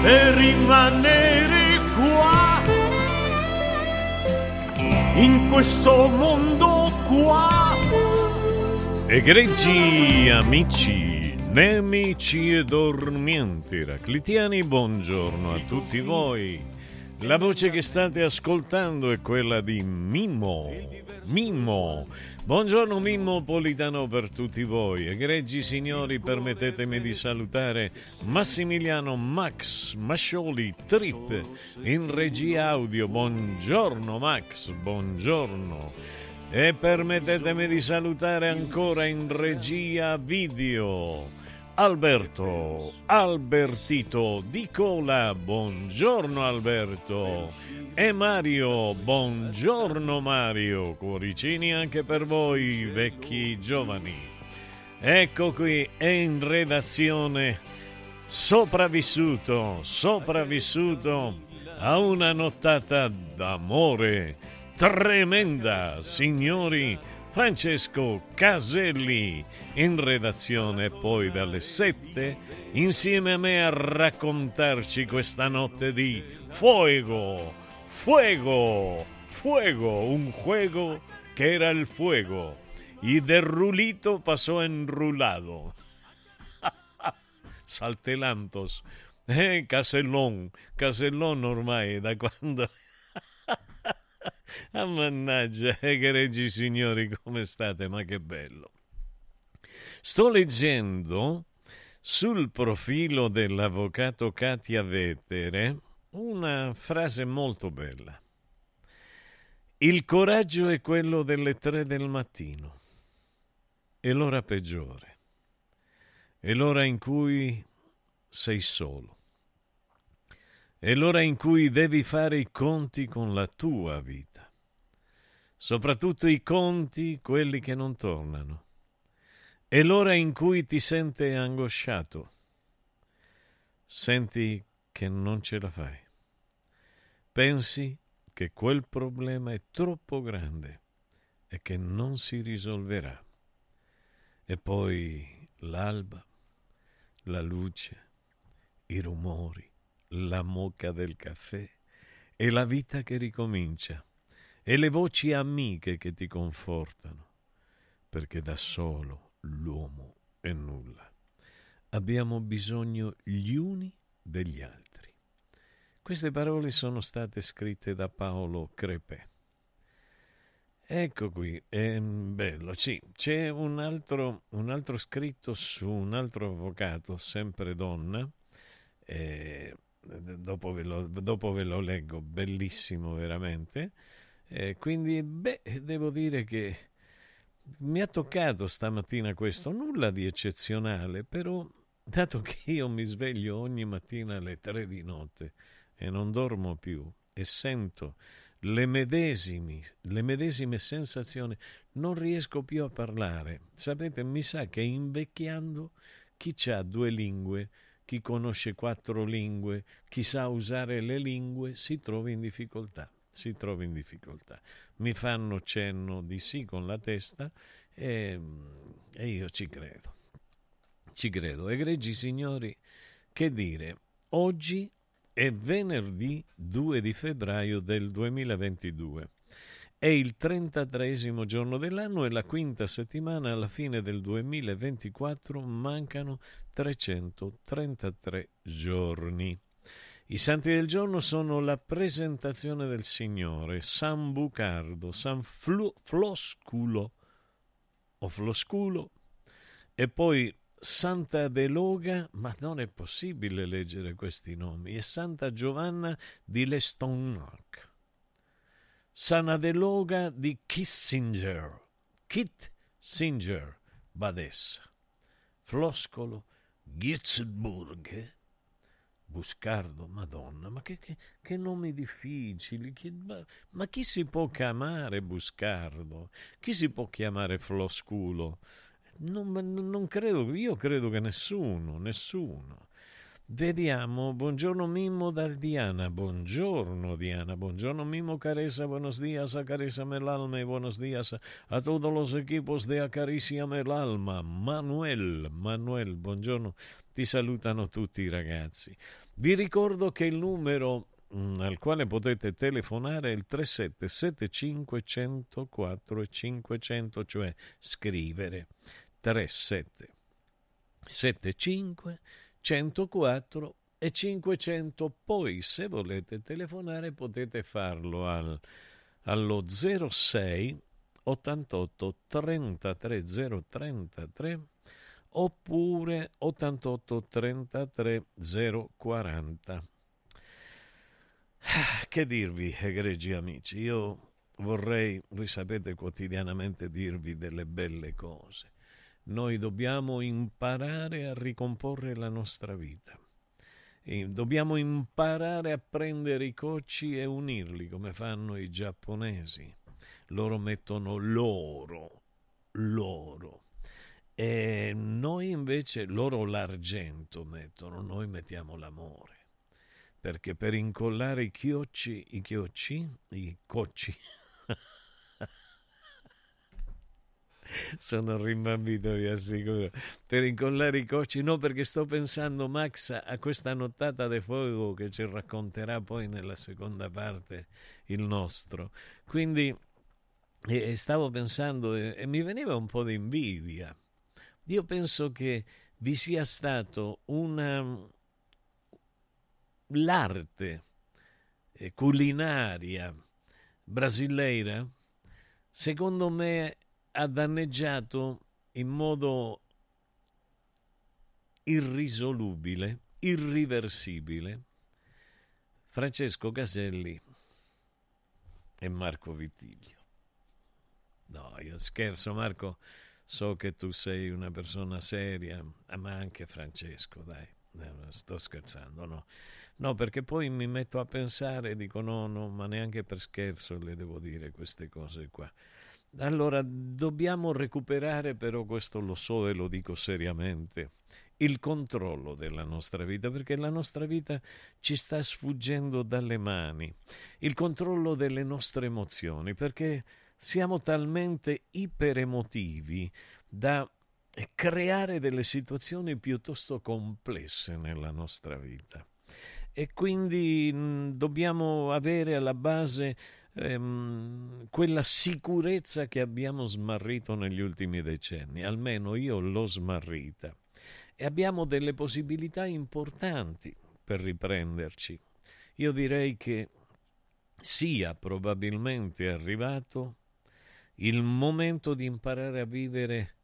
per rimanere qua, in questo mondo qua. Egregi amici, nemici e dormienti raclitiani, buongiorno a tutti voi. La voce che state ascoltando è quella di Mimmo. Mimmo. Buongiorno Mimmo Politano per tutti voi. Egregi signori, permettetemi di salutare Massimiliano Max Mascioli Trip in regia audio. Buongiorno Max, buongiorno. E permettetemi di salutare ancora in regia video Alberto Albertito Di Cola, buongiorno Alberto. E Mario, buongiorno Mario. Cuoricini anche per voi, vecchi giovani. Ecco qui, è in redazione sopravvissuto, sopravvissuto a una nottata d'amore tremenda, signori. Francesco Caselli in redazione poi dalle 7 insieme a me a raccontarci questa notte di fuego, fuego, fuego, un juego che era il fuego y del rulito pasó enrulado. Saltelantos. Eh, Casellón, Casellón ormai da quando Ah, mannaggia, egregi signori, come state? Ma che bello. Sto leggendo sul profilo dell'avvocato Katia Vetere una frase molto bella. Il coraggio è quello delle tre del mattino. È l'ora peggiore. È l'ora in cui sei solo. È l'ora in cui devi fare i conti con la tua vita soprattutto i conti, quelli che non tornano. È l'ora in cui ti senti angosciato. Senti che non ce la fai. Pensi che quel problema è troppo grande e che non si risolverà. E poi l'alba, la luce, i rumori, la moca del caffè e la vita che ricomincia e le voci amiche che ti confortano, perché da solo l'uomo è nulla. Abbiamo bisogno gli uni degli altri. Queste parole sono state scritte da Paolo Crepè. Ecco qui, è bello, sì, c'è un altro, un altro scritto su un altro avvocato, sempre donna, eh, dopo, ve lo, dopo, ve lo, leggo, bellissimo veramente, eh, quindi beh, devo dire che mi ha toccato stamattina questo, nulla di eccezionale, però dato che io mi sveglio ogni mattina alle tre di notte e non dormo più e sento le medesime, le medesime sensazioni, non riesco più a parlare. Sapete, mi sa che invecchiando chi ha due lingue, chi conosce quattro lingue, chi sa usare le lingue, si trova in difficoltà. Si trova in difficoltà. Mi fanno cenno di sì con la testa e, e io ci credo. Ci credo. Egregi signori, che dire, oggi è venerdì 2 di febbraio del 2022. È il 33 giorno dell'anno e la quinta settimana alla fine del 2024 mancano 333 giorni. I santi del giorno sono la presentazione del Signore, San Bucardo, San Flu- Flosculo o Flosculo e poi Santa Deloga, ma non è possibile leggere questi nomi, e Santa Giovanna di Lestonnac. Sana Deloga di Kissinger, Kit Singer, Badessa. Floscolo, Gitzburg, Buscardo, Madonna, ma che, che, che nomi difficili, chi, ma, ma, chi si può chiamare Buscardo? Chi si può chiamare Flosculo? Non, non credo, io credo che nessuno, nessuno. Vediamo, buongiorno Mimmo da Diana, buongiorno Diana, buongiorno Mimmo Caresa, buenos días, acaríciame el alma y buenos días a todos los equipos de Acaríciame el alma. Manuel, Manuel, buongiorno, ti salutano tutti i ragazzi. Vi ricordo che il numero mm, al quale potete telefonare è il 3775 104 500, cioè scrivere. 37 75 104 e 500 poi se volete telefonare potete farlo al, allo 06 88 33 033 oppure 88 33 040 che dirvi egregi amici? Io vorrei voi sapete quotidianamente dirvi delle belle cose noi dobbiamo imparare a ricomporre la nostra vita. E dobbiamo imparare a prendere i cocci e unirli come fanno i giapponesi. Loro mettono l'oro, l'oro. E noi invece, loro l'argento mettono, noi mettiamo l'amore. Perché per incollare i chiocci, i chiocci, i cocci, sono rimbambito, vi assicuro. Per incollare i cocci, no, perché sto pensando, Max, a questa nottata di fuoco che ci racconterà poi nella seconda parte il nostro. Quindi eh, stavo pensando e, e mi veniva un po' di invidia. Io penso che vi sia stato una l'arte eh, culinaria brasileira secondo me ha danneggiato in modo irrisolubile, irriversibile Francesco Caselli e Marco Vittiglio. No, io scherzo Marco, so che tu sei una persona seria, ma anche Francesco, dai, sto scherzando, no. No, perché poi mi metto a pensare e dico no, no, ma neanche per scherzo le devo dire queste cose qua. Allora, dobbiamo recuperare, però questo lo so e lo dico seriamente, il controllo della nostra vita, perché la nostra vita ci sta sfuggendo dalle mani, il controllo delle nostre emozioni, perché siamo talmente iperemotivi da creare delle situazioni piuttosto complesse nella nostra vita. E quindi mh, dobbiamo avere alla base ehm, quella sicurezza che abbiamo smarrito negli ultimi decenni, almeno io l'ho smarrita. E abbiamo delle possibilità importanti per riprenderci. Io direi che sia probabilmente arrivato il momento di imparare a vivere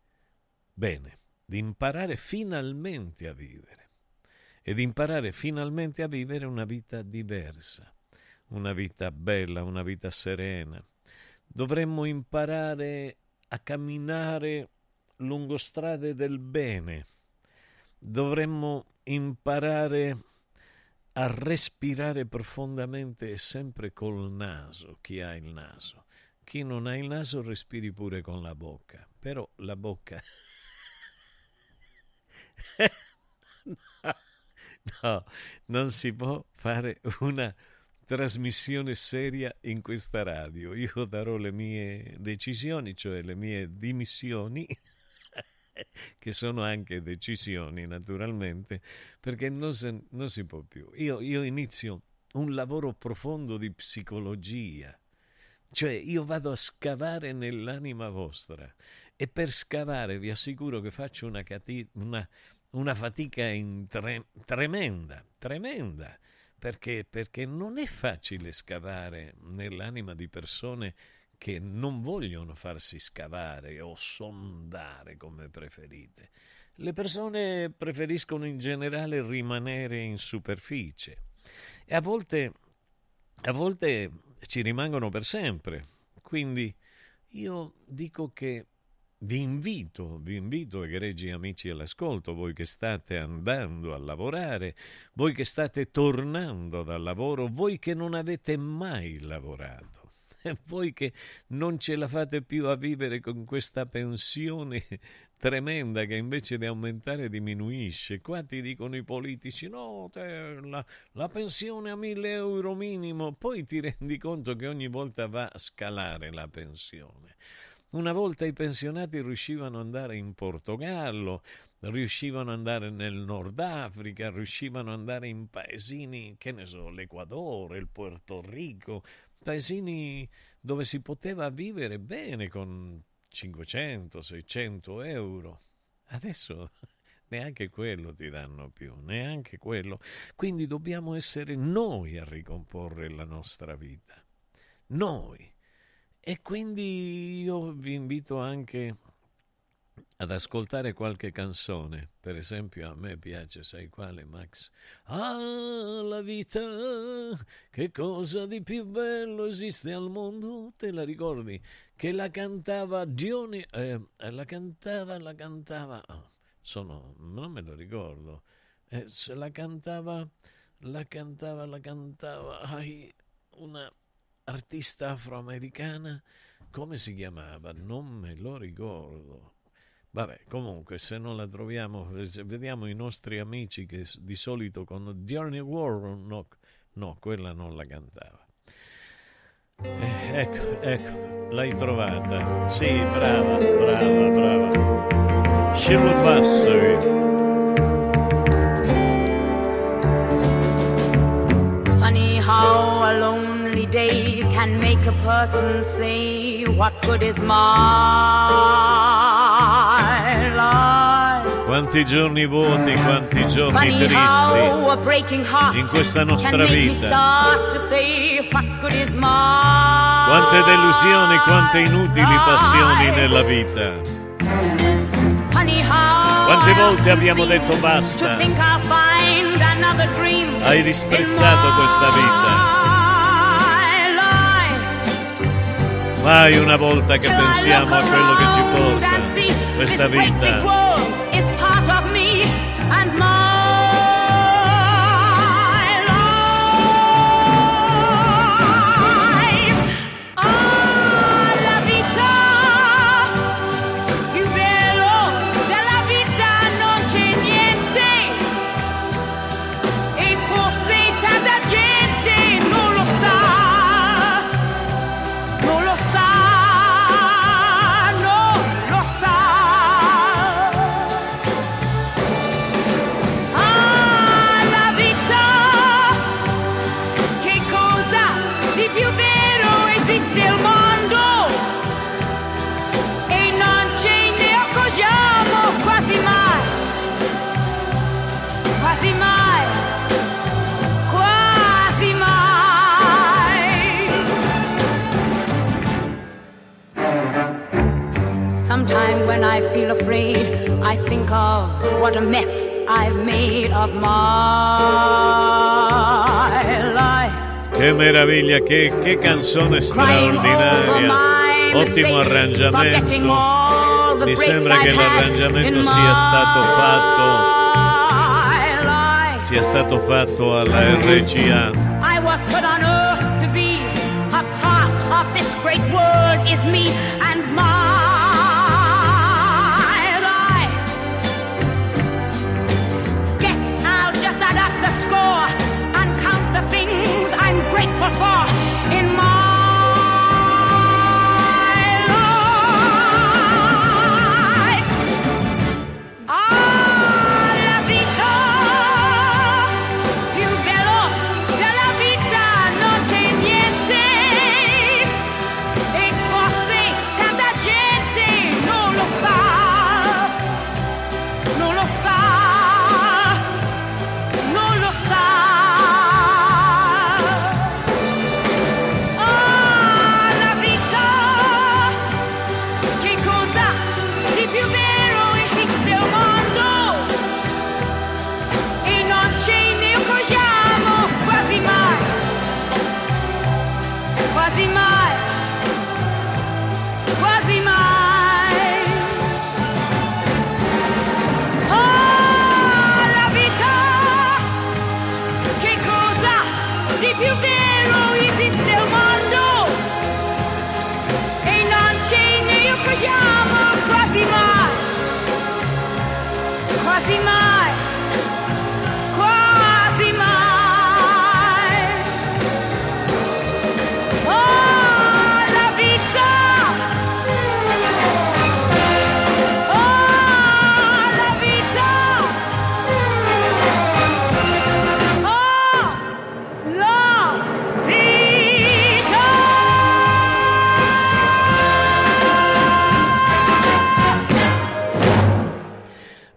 bene, di imparare finalmente a vivere e di imparare finalmente a vivere una vita diversa, una vita bella, una vita serena. Dovremmo imparare a camminare lungo strade del bene. Dovremmo imparare a respirare profondamente e sempre col naso, chi ha il naso. Chi non ha il naso respiri pure con la bocca, però la bocca... no, non si può fare una trasmissione seria in questa radio. Io darò le mie decisioni, cioè le mie dimissioni, che sono anche decisioni naturalmente, perché non, se, non si può più. Io, io inizio un lavoro profondo di psicologia, cioè io vado a scavare nell'anima vostra e per scavare vi assicuro che faccio una, cati- una, una fatica tre- tremenda, tremenda perché? Perché non è facile scavare nell'anima di persone che non vogliono farsi scavare o sondare come preferite. Le persone preferiscono in generale rimanere in superficie e a volte, a volte ci rimangono per sempre. Quindi io dico che vi invito, vi invito, egregi amici all'ascolto, voi che state andando a lavorare, voi che state tornando dal lavoro, voi che non avete mai lavorato, voi che non ce la fate più a vivere con questa pensione tremenda che invece di aumentare diminuisce. Qua ti dicono i politici: no, te, la, la, pensione a 1000 euro minimo, poi ti rendi conto che ogni volta va a scalare la pensione. Una volta i pensionati riuscivano ad andare in Portogallo, riuscivano ad andare nel Nord Africa, riuscivano ad andare in paesini, che ne so, l'Equador, il Puerto Rico, paesini dove si poteva vivere bene con 500-600 euro. Adesso neanche quello ti danno più, neanche quello. Quindi dobbiamo essere noi a ricomporre la nostra vita. Noi. E quindi io vi invito anche ad ascoltare qualche canzone. Per esempio, a me piace, sai quale, Max? Ah, la vita, che cosa di più bello esiste al mondo? Te la ricordi? Che la cantava Dioni, eh, la cantava, la cantava, oh, sono, non me lo ricordo, eh, se la cantava, la cantava, la cantava, ai, una artista afroamericana, come si chiamava? Non me lo ricordo. Vabbè, comunque, se non la troviamo, vediamo i nostri amici che di solito con Journey Warren, no, no, quella non la cantava. Eh, ecco, ecco, l'hai trovata. Sì, brava, brava, brava. Shirley Bassey. Can make a person say, What good is my life? Quanti giorni vuoti, quanti giorni tristi in questa nostra vita. Quante delusioni, quante inutili passioni nella vita. Quante volte abbiamo detto basta. Hai disprezzato questa vita. Mai una volta che pensiamo a quello che ci porta questa vita. What a mess I've made of my life. Che meraviglia, che, che canzone straordinaria, ottimo arrangiamento. Mi sembra che l'arrangiamento sia stato fatto sia stato fatto alla RCA.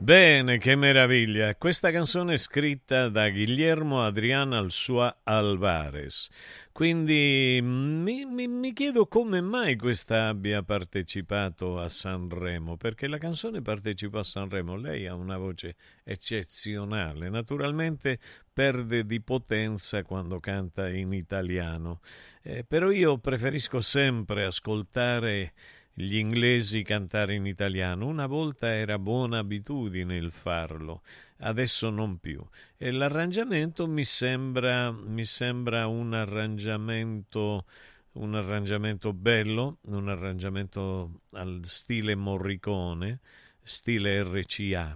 Bene, che meraviglia. Questa canzone è scritta da Guillermo Adrián Alsua Alvarez. Quindi mi, mi- mi chiedo come mai questa abbia partecipato a Sanremo, perché la canzone partecipò a Sanremo. Lei ha una voce eccezionale. Naturalmente perde di potenza quando canta in italiano. Eh, però io preferisco sempre ascoltare gli inglesi cantare in italiano. Una volta era buona abitudine il farlo, adesso non più. E l'arrangiamento mi sembra, mi sembra un arrangiamento un arrangiamento bello, un arrangiamento al stile Morricone, stile RCA.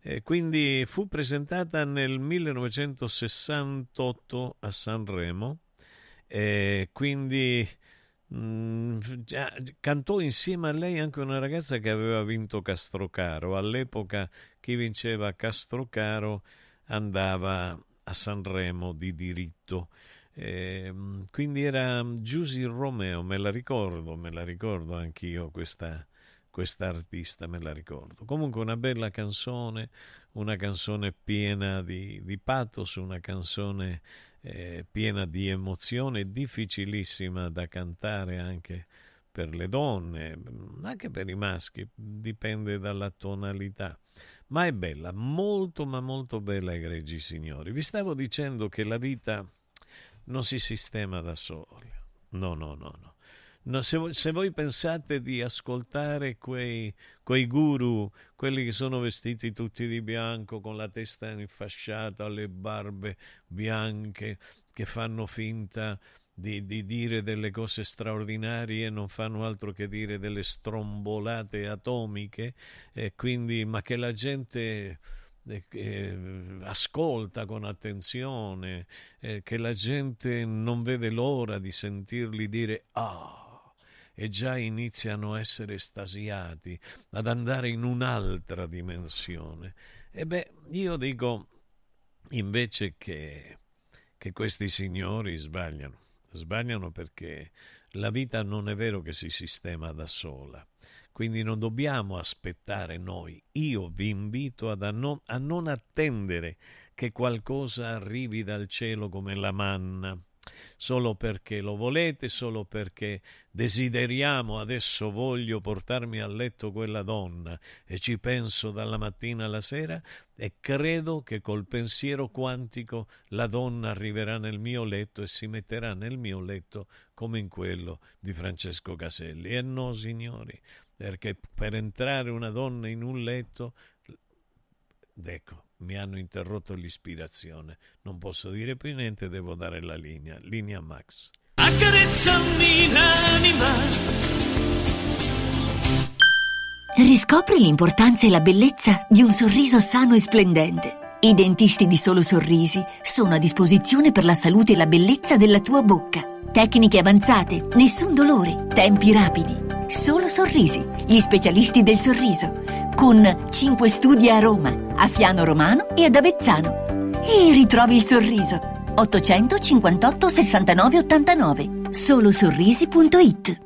E quindi fu presentata nel 1968 a Sanremo e quindi cantò insieme a lei anche una ragazza che aveva vinto Castrocaro. All'epoca chi vinceva Castrocaro andava a Sanremo di diritto. Ehm, quindi era Giusy Romeo, me la ricordo, me la ricordo anch'io questa, questa artista, me la ricordo. Comunque una bella canzone, una canzone piena di, di pathos, una canzone eh, piena di emozione, difficilissima da cantare anche per le donne, anche per i maschi, dipende dalla tonalità. Ma è bella, molto ma molto bella, egregi signori. Vi stavo dicendo che la vita non si sistema da sola. No, no, no, no. No, se, voi, se voi pensate di ascoltare quei, quei guru, quelli che sono vestiti tutti di bianco, con la testa infasciata, le barbe bianche, che fanno finta di, di dire delle cose straordinarie non fanno altro che dire delle strombolate atomiche, e quindi, ma che la gente eh, eh, ascolta con attenzione, eh, che la gente non vede l'ora di sentirli dire ah e già iniziano a essere estasiati, ad andare in un'altra dimensione. E beh, io dico invece che, che questi signori sbagliano, sbagliano perché la vita non è vero che si sistema da sola. Quindi non dobbiamo aspettare noi. Io vi invito a, non, a non attendere che qualcosa arrivi dal cielo come la manna. Solo perché lo volete, solo perché desideriamo, adesso voglio portarmi a letto quella donna e ci penso dalla mattina alla sera e credo che col pensiero quantico la donna arriverà nel mio letto e si metterà nel mio letto come in quello di Francesco Caselli. E no, signori, perché per entrare una donna in un letto, ecco, mi hanno interrotto l'ispirazione. Non posso dire più niente, devo dare la linea. Linea Max. Accarezzami l'anima. Riscopri l'importanza e la bellezza di un sorriso sano e splendente. I dentisti di Solo Sorrisi sono a disposizione per la salute e la bellezza della tua bocca. Tecniche avanzate, nessun dolore, tempi rapidi. Solo Sorrisi, gli specialisti del sorriso, con 5 studi a Roma, a Fiano Romano e ad Avezzano. E ritrovi il sorriso. 858 69 89 solosorrisi.it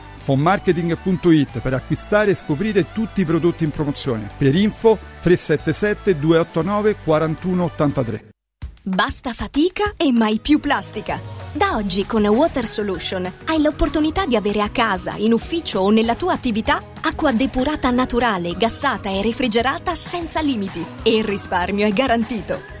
fonmarketing.it per acquistare e scoprire tutti i prodotti in promozione. Per info 377 289 4183. Basta fatica e mai più plastica. Da oggi con Water Solution hai l'opportunità di avere a casa, in ufficio o nella tua attività acqua depurata naturale, gassata e refrigerata senza limiti e il risparmio è garantito.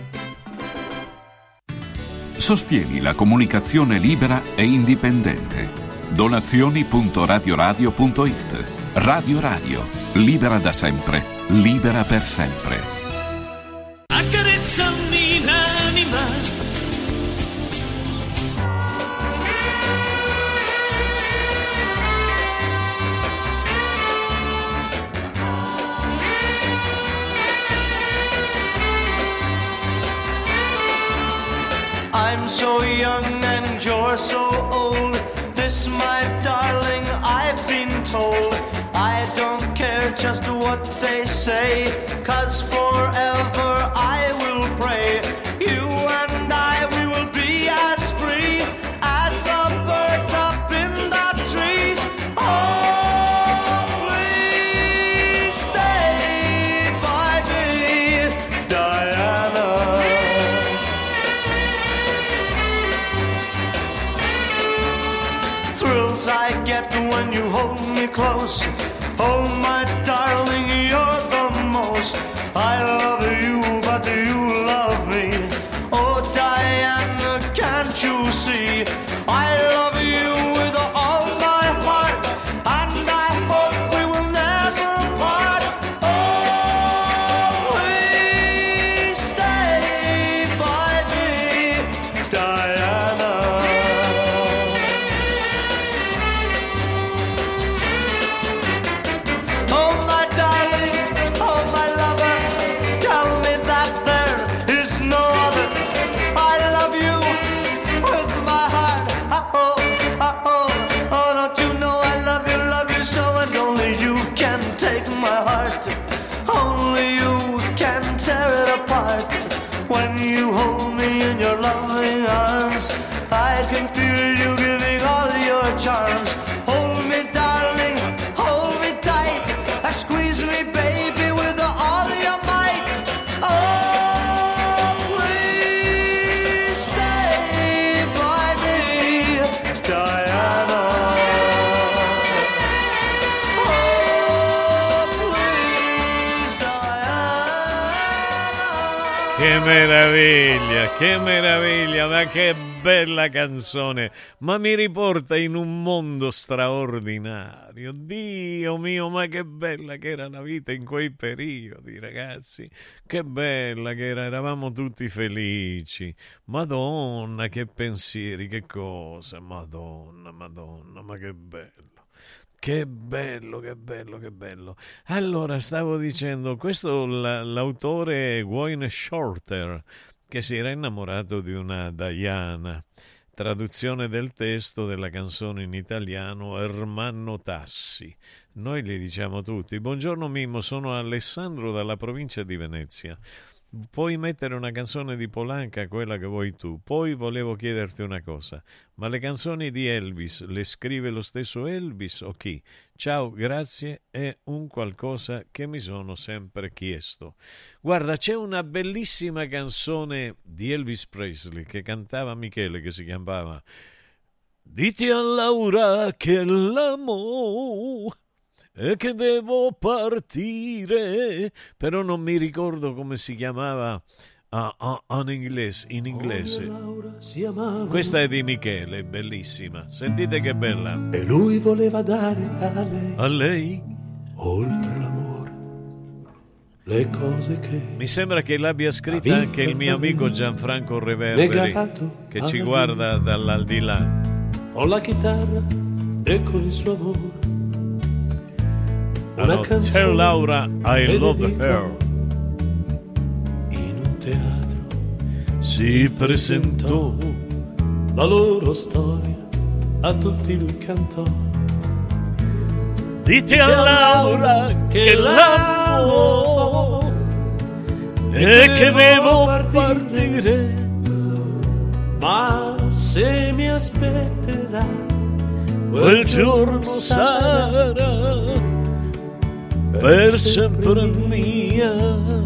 Sostieni la comunicazione libera e indipendente. Donazioni.radioradio.it Radio Radio, libera da sempre, libera per sempre. So old. This, my darling, I've been told. I don't care just what they say, cause forever apart. When you hold me in your loving arms, I can feel che meraviglia, ma che bella canzone, ma mi riporta in un mondo straordinario. Dio mio, ma che bella che era la vita in quei periodi, ragazzi. Che bella che era, eravamo tutti felici. Madonna, che pensieri, che cosa, Madonna, Madonna, ma che bello. Che bello, che bello, che bello. Allora, stavo dicendo, questo la- l'autore Wayne Shorter, che si era innamorato di una Diana. Traduzione del testo della canzone in italiano Ermanno Tassi. Noi gli diciamo tutti: Buongiorno Mimmo, sono Alessandro dalla provincia di Venezia. Puoi mettere una canzone di Polanca, quella che vuoi tu. Poi volevo chiederti una cosa: ma le canzoni di Elvis le scrive lo stesso Elvis o chi? Ciao, grazie, è un qualcosa che mi sono sempre chiesto. Guarda, c'è una bellissima canzone di Elvis Presley che cantava Michele che si chiamava Diti a Laura che l'amo e che devo partire, però non mi ricordo come si chiamava ah, ah, in inglese. In inglese. Questa è di Michele, bellissima. Sentite che bella. e lui voleva dare a lei, A lei? oltre l'amore, le cose che Mi sembra che l'abbia scritta anche il mio amico Gianfranco Reverberi, che ci guarda dall'aldilà. con la chitarra e con il suo amore. Una Allora, canzone Tell Laura I love her. in un teatro Si presentò la loro storia, a tutti lui cantò. Dite a Laura che l'amo e che devo partire. Ma se mi aspetterà, Quel giorno sarà per sempre mia.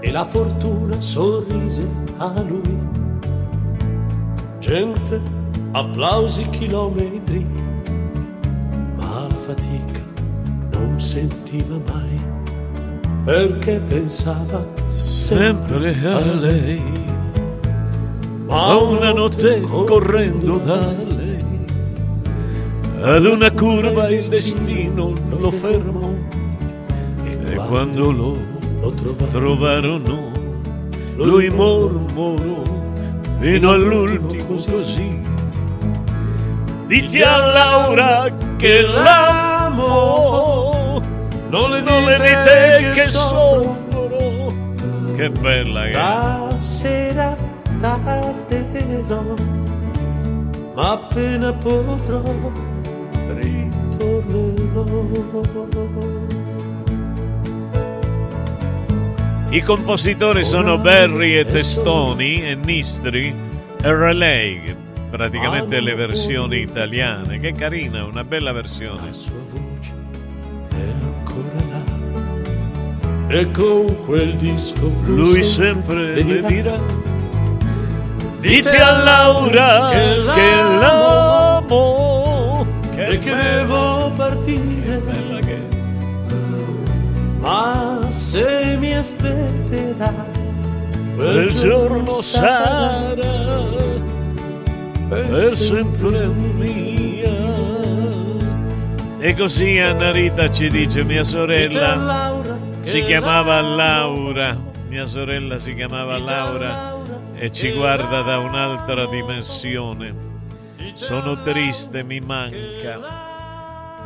e la fortuna sorrise a lui. Gente, applausi chilometri, ma la fatica non sentiva mai, perché pensava Sempre sempre a lei. Ma una notte correndo da lei, ad una curva il destino lo fermò. E quando lo trovarono, lui mormorò fino all'ultimo così. Diti a Laura che l'amo, non le dite che soffro. Che bella che. Stasera tarderò, ma appena potrò. I compositori sono Berry e Testoni e Nistri e Relay, praticamente le versioni italiane. Che carina, una bella versione. E con quel disco Lui sempre le dirà dirà Dite a Laura che l'amo, che devo partire. Ma se mi aspetterà, quel giorno sarà per sempre mia. E così Anna Rita ci dice mia sorella si chiamava Laura, mia sorella si chiamava Laura e ci guarda da un'altra dimensione. Sono triste, mi manca.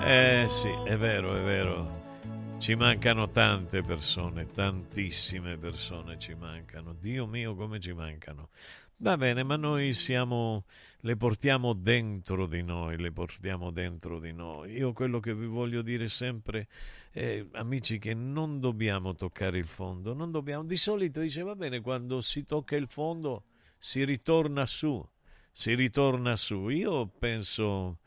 Eh sì, è vero, è vero. Ci mancano tante persone, tantissime persone ci mancano. Dio mio, come ci mancano. Va bene, ma noi siamo, le portiamo dentro di noi, le portiamo dentro di noi. Io quello che vi voglio dire sempre, è, amici, che non dobbiamo toccare il fondo, non dobbiamo. Di solito dice, va bene, quando si tocca il fondo si ritorna su, si ritorna su. Io penso,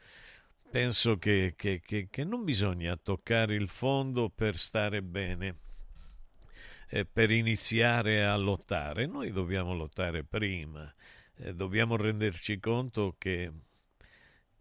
penso che, che, che, che non bisogna toccare il fondo per stare bene eh, per iniziare a lottare. Noi dobbiamo lottare prima, eh, dobbiamo renderci conto che,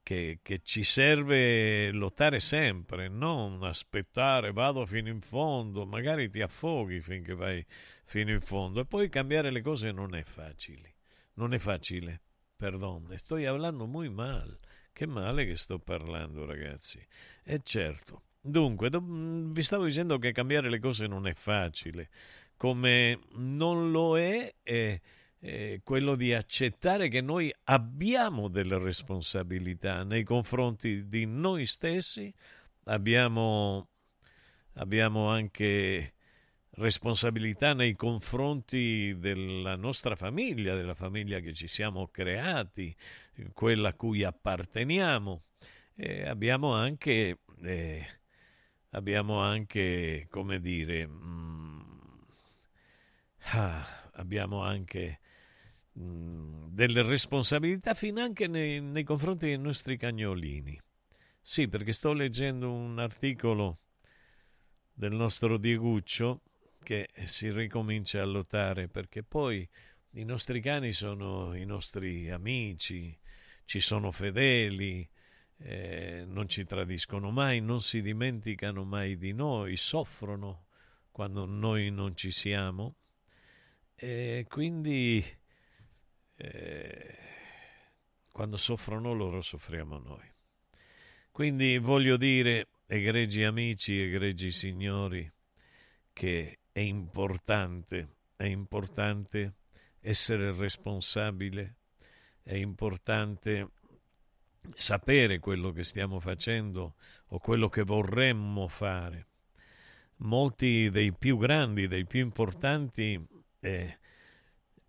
che, che, ci serve lottare sempre, non aspettare, vado fino in fondo, magari ti affoghi finché vai fino in fondo e poi cambiare le cose non è facile, non è facile, perdone, sto parlando molto male, che male che sto parlando ragazzi, e certo Dunque, do, mm, vi stavo dicendo che cambiare le cose non è facile, come non lo è eh, eh, quello di accettare che noi abbiamo delle responsabilità nei confronti di noi stessi, abbiamo, abbiamo anche responsabilità nei confronti della nostra famiglia, della famiglia che ci siamo creati, quella a cui apparteniamo. E abbiamo anche eh, abbiamo anche, come dire, mm, ah, abbiamo anche mm, delle responsabilità fin anche nei, nei confronti dei nostri cagnolini. Sì, perché sto leggendo un articolo del nostro Dieguccio che si ricomincia a lottare perché poi i nostri cani sono i nostri amici, ci sono fedeli, eh, non ci tradiscono mai, non si dimenticano mai di noi, soffrono quando noi non ci siamo e quindi eh, quando soffrono loro soffriamo noi. Quindi voglio dire, egregi amici, egregi signori, che è importante, è importante essere responsabile, è importante sapere quello che stiamo facendo o quello che vorremmo fare. Molti dei più grandi, dei più importanti eh,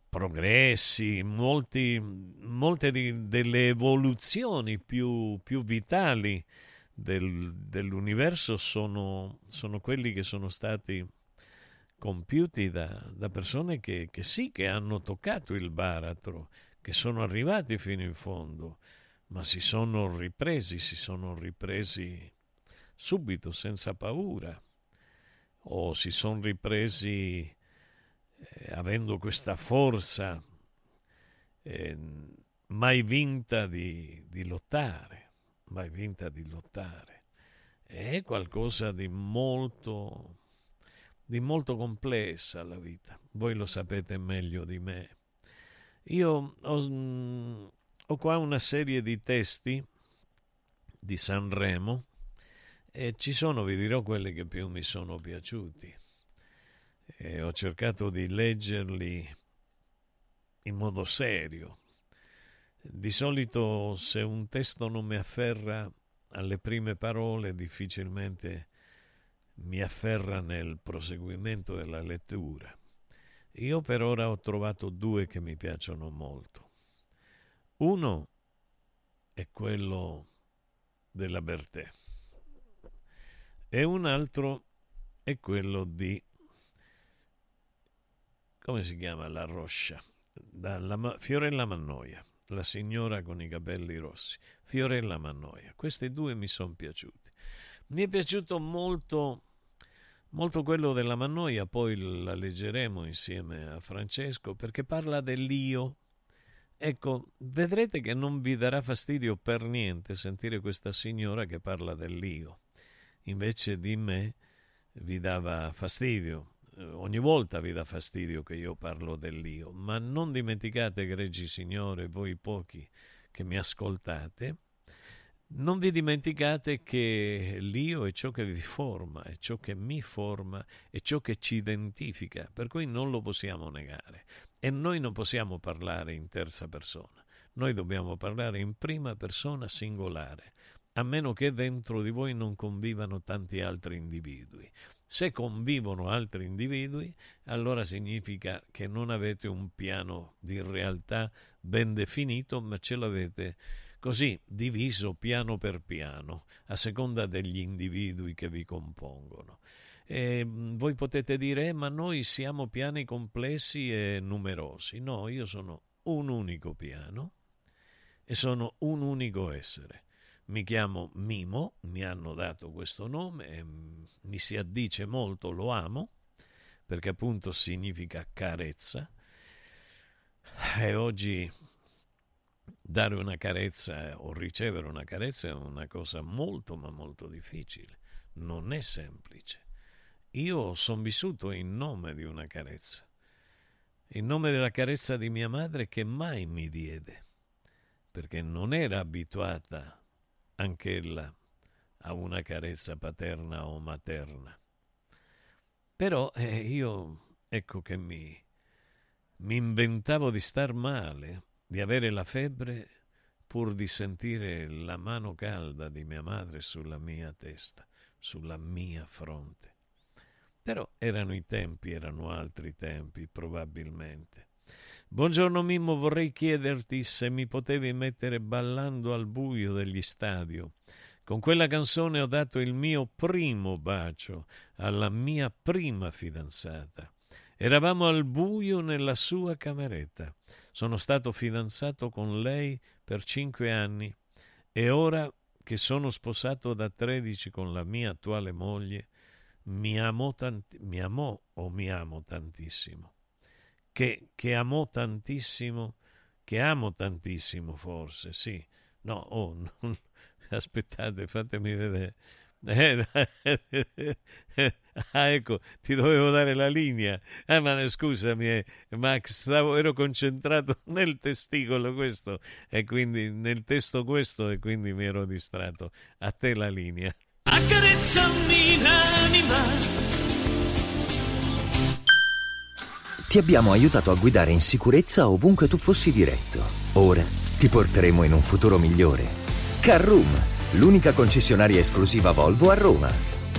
progressi, molti, molte di, delle evoluzioni più, più vitali del, dell'universo sono, sono, quelli che sono stati compiuti da, da persone che, che sì, che hanno toccato il baratro, che sono arrivati fino in fondo ma si sono ripresi, si sono ripresi subito, senza paura, o si sono ripresi eh, avendo questa forza eh, mai vinta di, di lottare, mai vinta di lottare. È qualcosa di molto, di molto complessa la vita. Voi lo sapete meglio di me. Io ho, ho qua una serie di testi di Sanremo e ci sono, vi dirò, quelli che più mi sono piaciuti. E ho cercato di leggerli in modo serio. Di solito se un testo non mi afferra alle prime parole, difficilmente mi afferra nel proseguimento della lettura. Io per ora ho trovato due che mi piacciono molto. Uno è quello della Bertè e un altro è quello di come si chiama la Roscia dalla Fiorella Mannoia la signora con i capelli rossi Fiorella Mannoia questi due mi sono piaciuti mi è piaciuto molto molto quello della Mannoia poi la leggeremo insieme a Francesco perché parla dell'io ecco, vedrete che non vi darà fastidio per niente sentire questa signora che parla dell'io. Invece di me vi dava fastidio. Eh, ogni volta vi dà fastidio che io parlo dell'io, ma non dimenticate, egregi signore, voi pochi che mi ascoltate, non vi dimenticate che l'io è ciò che vi forma, è ciò che mi forma, è ciò che ci identifica, per cui non lo possiamo negare. E noi non possiamo parlare in terza persona, noi dobbiamo parlare in prima persona singolare, a meno che dentro di voi non convivano tanti altri individui. Se convivono altri individui, allora significa che non avete un piano di realtà ben definito, ma ce l'avete così diviso piano per piano, a seconda degli individui che vi compongono. E mm, voi potete dire, eh, ma noi siamo piani complessi e numerosi. No, io sono un unico piano e sono un unico essere. Mi chiamo Mimo, mi hanno dato questo nome, e mm, mi si addice molto, lo amo, perché appunto significa carezza. E oggi dare una carezza o ricevere una carezza è una cosa molto ma molto difficile, non è semplice. Io sono vissuto in nome di una carezza, in nome della carezza di mia madre che mai mi diede, perché non era abituata anch'ella a una carezza paterna o materna. Però eh, io, ecco che mi, mi inventavo di star male di avere la febbre pur di sentire la mano calda di mia madre sulla mia testa, sulla mia fronte. Però erano i tempi, erano altri tempi, probabilmente. Buongiorno Mimmo, vorrei chiederti se mi potevi mettere ballando al buio degli stadio. Con quella canzone ho dato il mio primo bacio alla mia prima fidanzata. Eravamo al buio nella sua cameretta. Sono stato fidanzato con lei per cinque anni e ora che sono sposato da tredici con la mia attuale moglie, mi amò, tanti- mi amò o mi amo tantissimo. Che, che amò tantissimo, che amo tantissimo forse, sì. No, oh, non, aspettate, fatemi vedere. Eh, ah, ecco, ti dovevo dare la linea. Ah, ma scusami, eh, Max, stavo, ero concentrato nel testicolo questo e quindi nel testo questo e quindi mi ero distratto. A te la linea. Accarezzami l'anima. Ti abbiamo aiutato a guidare in sicurezza ovunque tu fossi diretto. Ora ti porteremo in un futuro migliore. Carroom l'unica concessionaria esclusiva Volvo a Roma.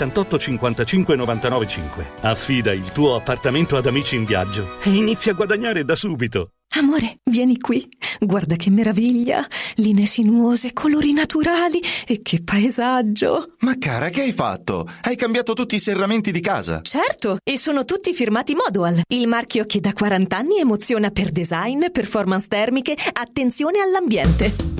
78 55 99 5. Affida il tuo appartamento ad amici in viaggio e inizia a guadagnare da subito. Amore, vieni qui. Guarda che meraviglia! Linee sinuose, colori naturali e che paesaggio! Ma cara, che hai fatto? Hai cambiato tutti i serramenti di casa? Certo, e sono tutti firmati Modoal, il marchio che da 40 anni emoziona per design, performance termiche, attenzione all'ambiente.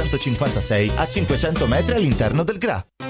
956 a 500 metri all'interno del GRA.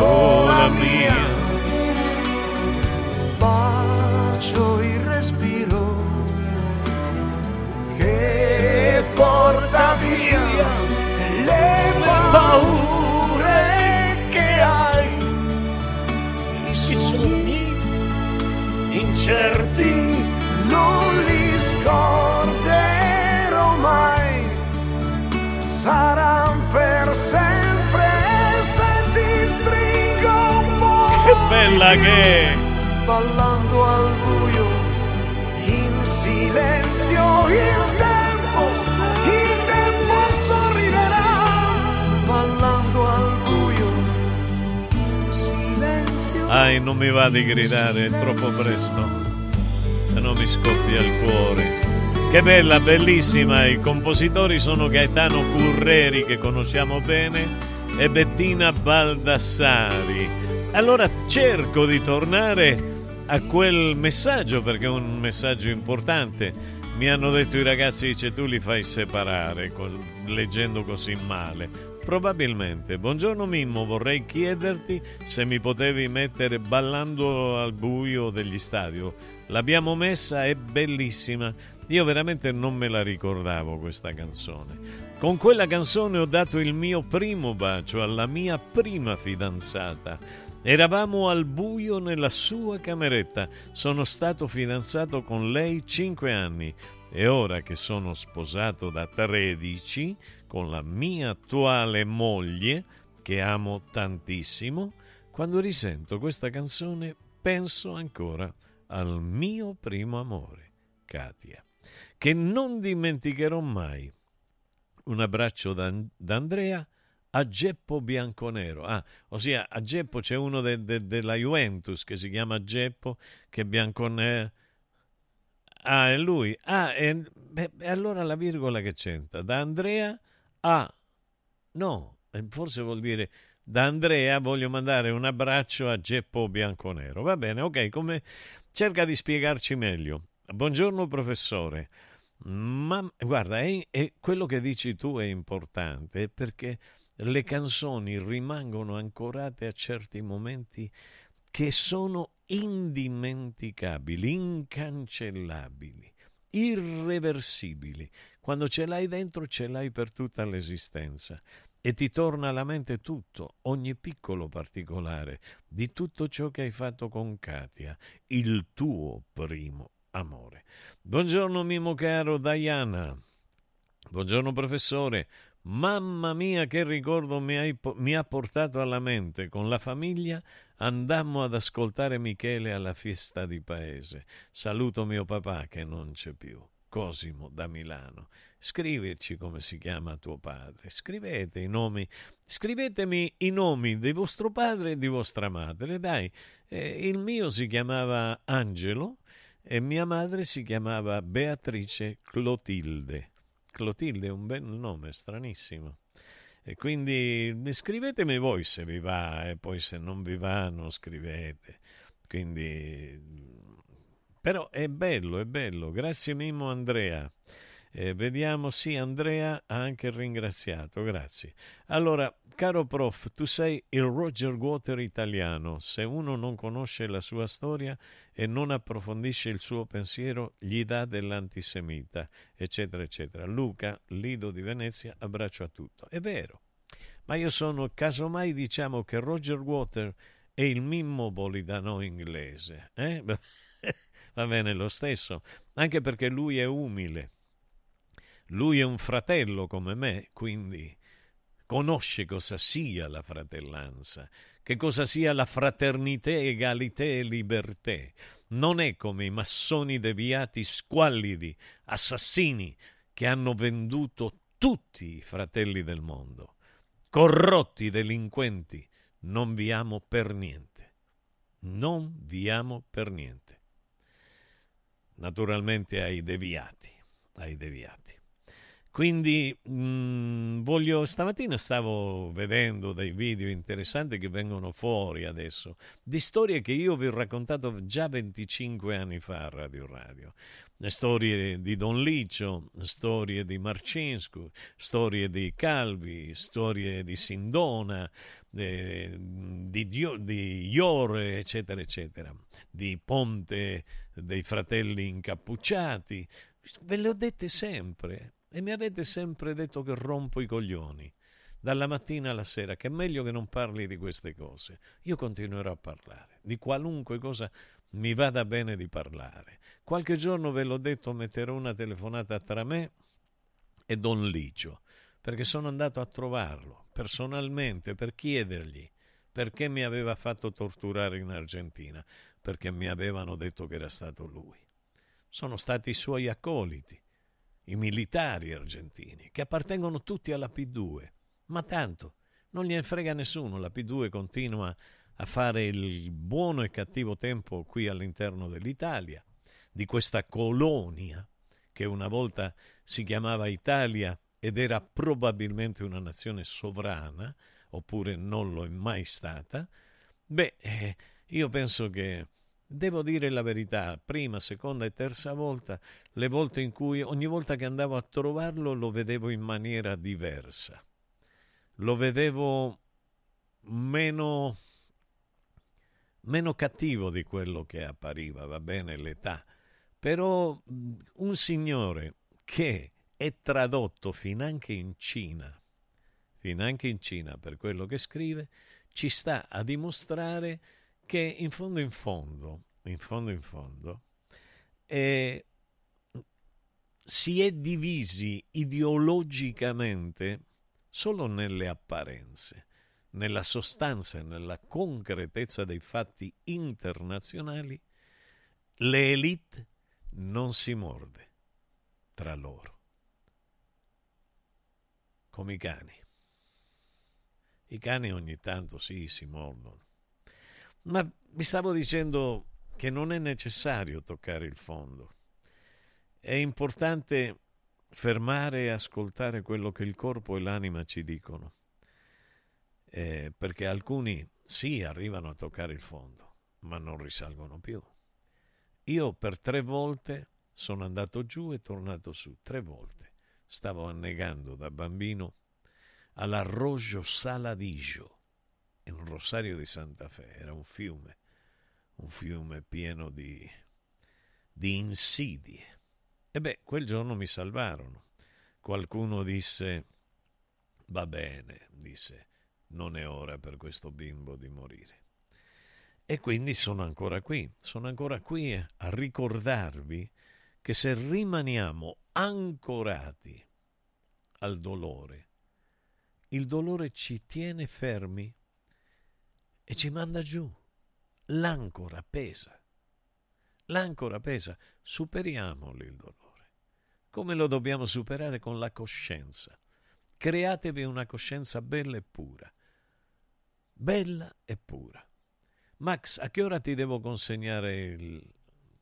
Piccola mia che ballando al buio in silenzio il tempo il tempo sorriderà ballando al buio in silenzio Ah, non mi va di gridare, è troppo presto. Se no mi scoppia il cuore. Che bella, bellissima. I compositori sono Gaetano Curreri, che conosciamo bene, e Bettina Baldassari. Allora cerco di tornare a quel messaggio, perché è un messaggio importante. Mi hanno detto i ragazzi, dice tu li fai separare leggendo così male. Probabilmente. Buongiorno Mimmo, vorrei chiederti se mi potevi mettere ballando al buio degli stadio. L'abbiamo messa, è bellissima. Io veramente non me la ricordavo questa canzone. Con quella canzone ho dato il mio primo bacio alla mia prima fidanzata. Eravamo al buio nella sua cameretta. Sono stato fidanzato con lei cinque anni e ora che sono sposato da 13 con la mia attuale moglie, che amo tantissimo, quando risento questa canzone penso ancora al mio primo amore, Katia, che non dimenticherò mai. Un abbraccio da Andrea a Geppo Bianconero. Ah, ossia a Geppo c'è uno de, de, della Juventus che si chiama Geppo, che Bianconero... Ah, è lui. Ah, e, beh, allora la virgola che c'entra? Da Andrea Ah, no, forse vuol dire da Andrea voglio mandare un abbraccio a Geppo Bianconero. Va bene, ok, come cerca di spiegarci meglio. Buongiorno professore. Ma guarda, è, è, quello che dici tu è importante perché le canzoni rimangono ancorate a certi momenti che sono indimenticabili, incancellabili, irreversibili. Quando ce l'hai dentro, ce l'hai per tutta l'esistenza e ti torna alla mente tutto, ogni piccolo particolare di tutto ciò che hai fatto con Katia, il tuo primo amore. Buongiorno Mimo caro Diana. Buongiorno professore. Mamma mia che ricordo mi, hai, mi ha portato alla mente. Con la famiglia andammo ad ascoltare Michele alla festa di paese. Saluto mio papà che non c'è più. Cosimo da Milano. Scriverci come si chiama tuo padre. Scrivete i nomi. Scrivetemi i nomi di vostro padre e di vostra madre. Dai, eh, il mio si chiamava Angelo e mia madre si chiamava Beatrice Clotilde. Clotilde un bel nome, stranissimo. E quindi scrivetemi voi se vi va e poi se non vi va non scrivete. Quindi però è bello, è bello. Grazie Mimmo Andrea. Eh, vediamo, sì, Andrea ha anche ringraziato, grazie. Allora, caro prof, tu sei il Roger Water italiano. Se uno non conosce la sua storia e non approfondisce il suo pensiero, gli dà dell'antisemita, eccetera, eccetera. Luca, Lido di Venezia, abbraccio a tutto. È vero, ma io sono, casomai diciamo che Roger Water è il Mimmo Bolidano inglese. Eh? va bene lo stesso, anche perché lui è umile. Lui è un fratello come me, quindi conosce cosa sia la fratellanza, che cosa sia la fraternità, egalità e libertà. Non è come i massoni deviati squallidi, assassini, che hanno venduto tutti i fratelli del mondo. Corrotti delinquenti, non vi amo per niente. Non vi amo per niente naturalmente ai deviati, ai deviati. Quindi mh, mm, voglio, stamattina stavo vedendo dei video interessanti che vengono fuori adesso, di storie che io vi ho raccontato già 25 anni fa a Radio Radio. Storie di Don Licio, storie di Marcinscu, storie di Calvi, storie di Sindona, eh, di, di Iore, eccetera, eccetera, di Ponte dei fratelli incappucciati. Ve le ho dette sempre e mi avete sempre detto che rompo i coglioni. Dalla mattina alla sera, che è meglio che non parli di queste cose. Io continuerò a parlare di qualunque cosa mi vada bene di parlare. Qualche giorno ve l'ho detto, metterò una telefonata tra me e Don Licio, perché sono andato a trovarlo personalmente per chiedergli perché mi aveva fatto torturare in Argentina perché mi avevano detto che era stato lui. Sono stati i suoi accoliti, i militari argentini, che appartengono tutti alla P2. Ma tanto, non gliene frega nessuno, la P2 continua a fare il buono e cattivo tempo qui all'interno dell'Italia, di questa colonia che una volta si chiamava Italia ed era probabilmente una nazione sovrana, oppure non lo è mai stata, beh, eh, io penso che devo dire la verità, prima, seconda e terza volta, le volte in cui ogni volta che andavo a trovarlo lo vedevo in maniera diversa. Lo vedevo meno meno cattivo di quello che appariva, va bene l'età, però un signore che è tradotto finanche in Cina, finanche in Cina per quello che scrive, ci sta a dimostrare che in fondo in fondo, in fondo in fondo, eh, si è divisi ideologicamente solo nelle apparenze, nella sostanza e nella concretezza dei fatti internazionali, le elite non si morde tra loro, come i cani. I cani ogni tanto sì, si mordono. Ma vi stavo dicendo che non è necessario toccare il fondo. È importante fermare e ascoltare quello che il corpo e l'anima ci dicono. Eh, perché alcuni sì arrivano a toccare il fondo, ma non risalgono più. Io per tre volte sono andato giù e tornato su, tre volte. Stavo annegando da bambino all'Arroggio Saladillo, in Rosario di Santa Fe, era un fiume, un fiume pieno di, di insidie. E beh, quel giorno mi salvarono. Qualcuno disse, va bene, disse, non è ora per questo bimbo di morire. E quindi sono ancora qui, sono ancora qui a ricordarvi che se rimaniamo ancorati al dolore, il dolore ci tiene fermi e ci manda giù. L'ancora pesa. L'ancora pesa. Superiamolo il dolore. Come lo dobbiamo superare con la coscienza? Createvi una coscienza bella e pura. Bella e pura. Max, a che ora ti devo consegnare il...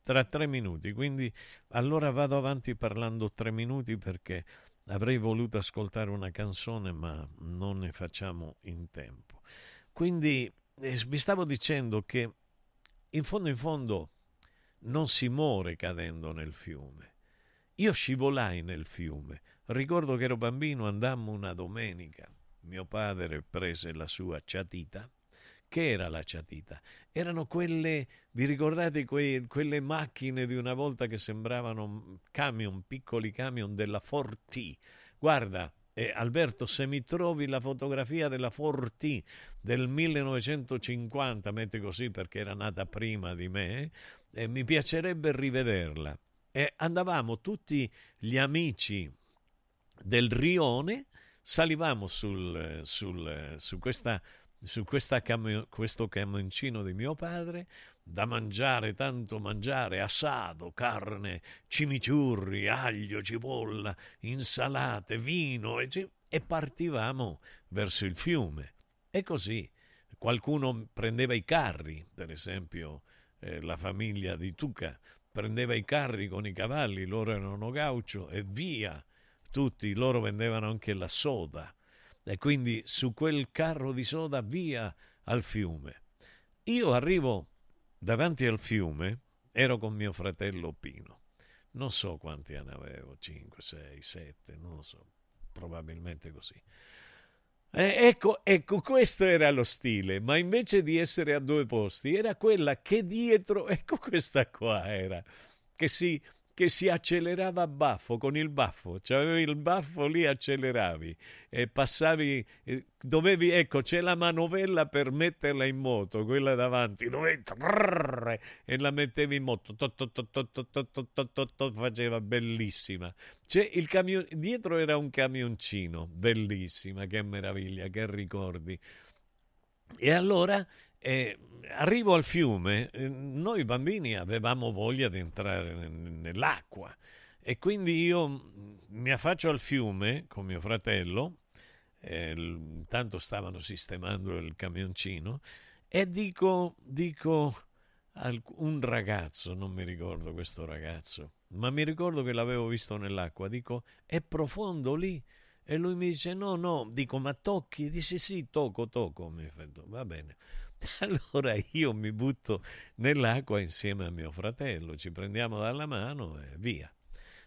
Tra tre minuti, quindi allora vado avanti parlando tre minuti perché avrei voluto ascoltare una canzone ma non ne facciamo in tempo. Quindi vi stavo dicendo che in fondo in fondo non si muore cadendo nel fiume. Io scivolai nel fiume. Ricordo che ero bambino, andammo una domenica. Mio padre prese la sua ciatita che era la ciatita? Erano quelle, vi ricordate que, quelle macchine di una volta che sembravano camion, piccoli camion della Forti? Guarda, eh, Alberto, se mi trovi la fotografia della Forti del 1950, metti così perché era nata prima di me, eh, mi piacerebbe rivederla. E andavamo tutti gli amici del Rione, salivamo sul, sul, su questa su cam- questo camioncino di mio padre da mangiare, tanto mangiare, assado, carne, cimiciurri, aglio, cipolla, insalate, vino e, e partivamo verso il fiume. E così qualcuno prendeva i carri, per esempio eh, la famiglia di Tuca prendeva i carri con i cavalli, loro erano gaucho e via. Tutti loro vendevano anche la soda e quindi su quel carro di soda via al fiume. Io arrivo davanti al fiume, ero con mio fratello Pino. Non so quanti anni avevo, 5, 6, 7, non lo so, probabilmente così. Eh, ecco, ecco, questo era lo stile, ma invece di essere a due posti, era quella che dietro, ecco questa qua era, che si che si accelerava a baffo, con il baffo, c'avevi il baffo lì, acceleravi e passavi, dovevi, ecco, c'è la manovella per metterla in moto, quella davanti, dovevi e la mettevi in moto, faceva bellissima. C'è il camion, dietro era un camioncino, bellissima, che meraviglia, che ricordi. E allora eh, arrivo al fiume, eh, noi bambini avevamo voglia di entrare nell'acqua e quindi io mi affaccio al fiume con mio fratello, eh, intanto stavano sistemando il camioncino E dico, dico, un ragazzo, non mi ricordo questo ragazzo, ma mi ricordo che l'avevo visto nell'acqua, dico, è profondo lì? E lui mi dice, no, no, dico, ma tocchi? Dice, sì, tocco, tocco. Mi fatto, va bene. Allora io mi butto nell'acqua insieme a mio fratello, ci prendiamo dalla mano e via.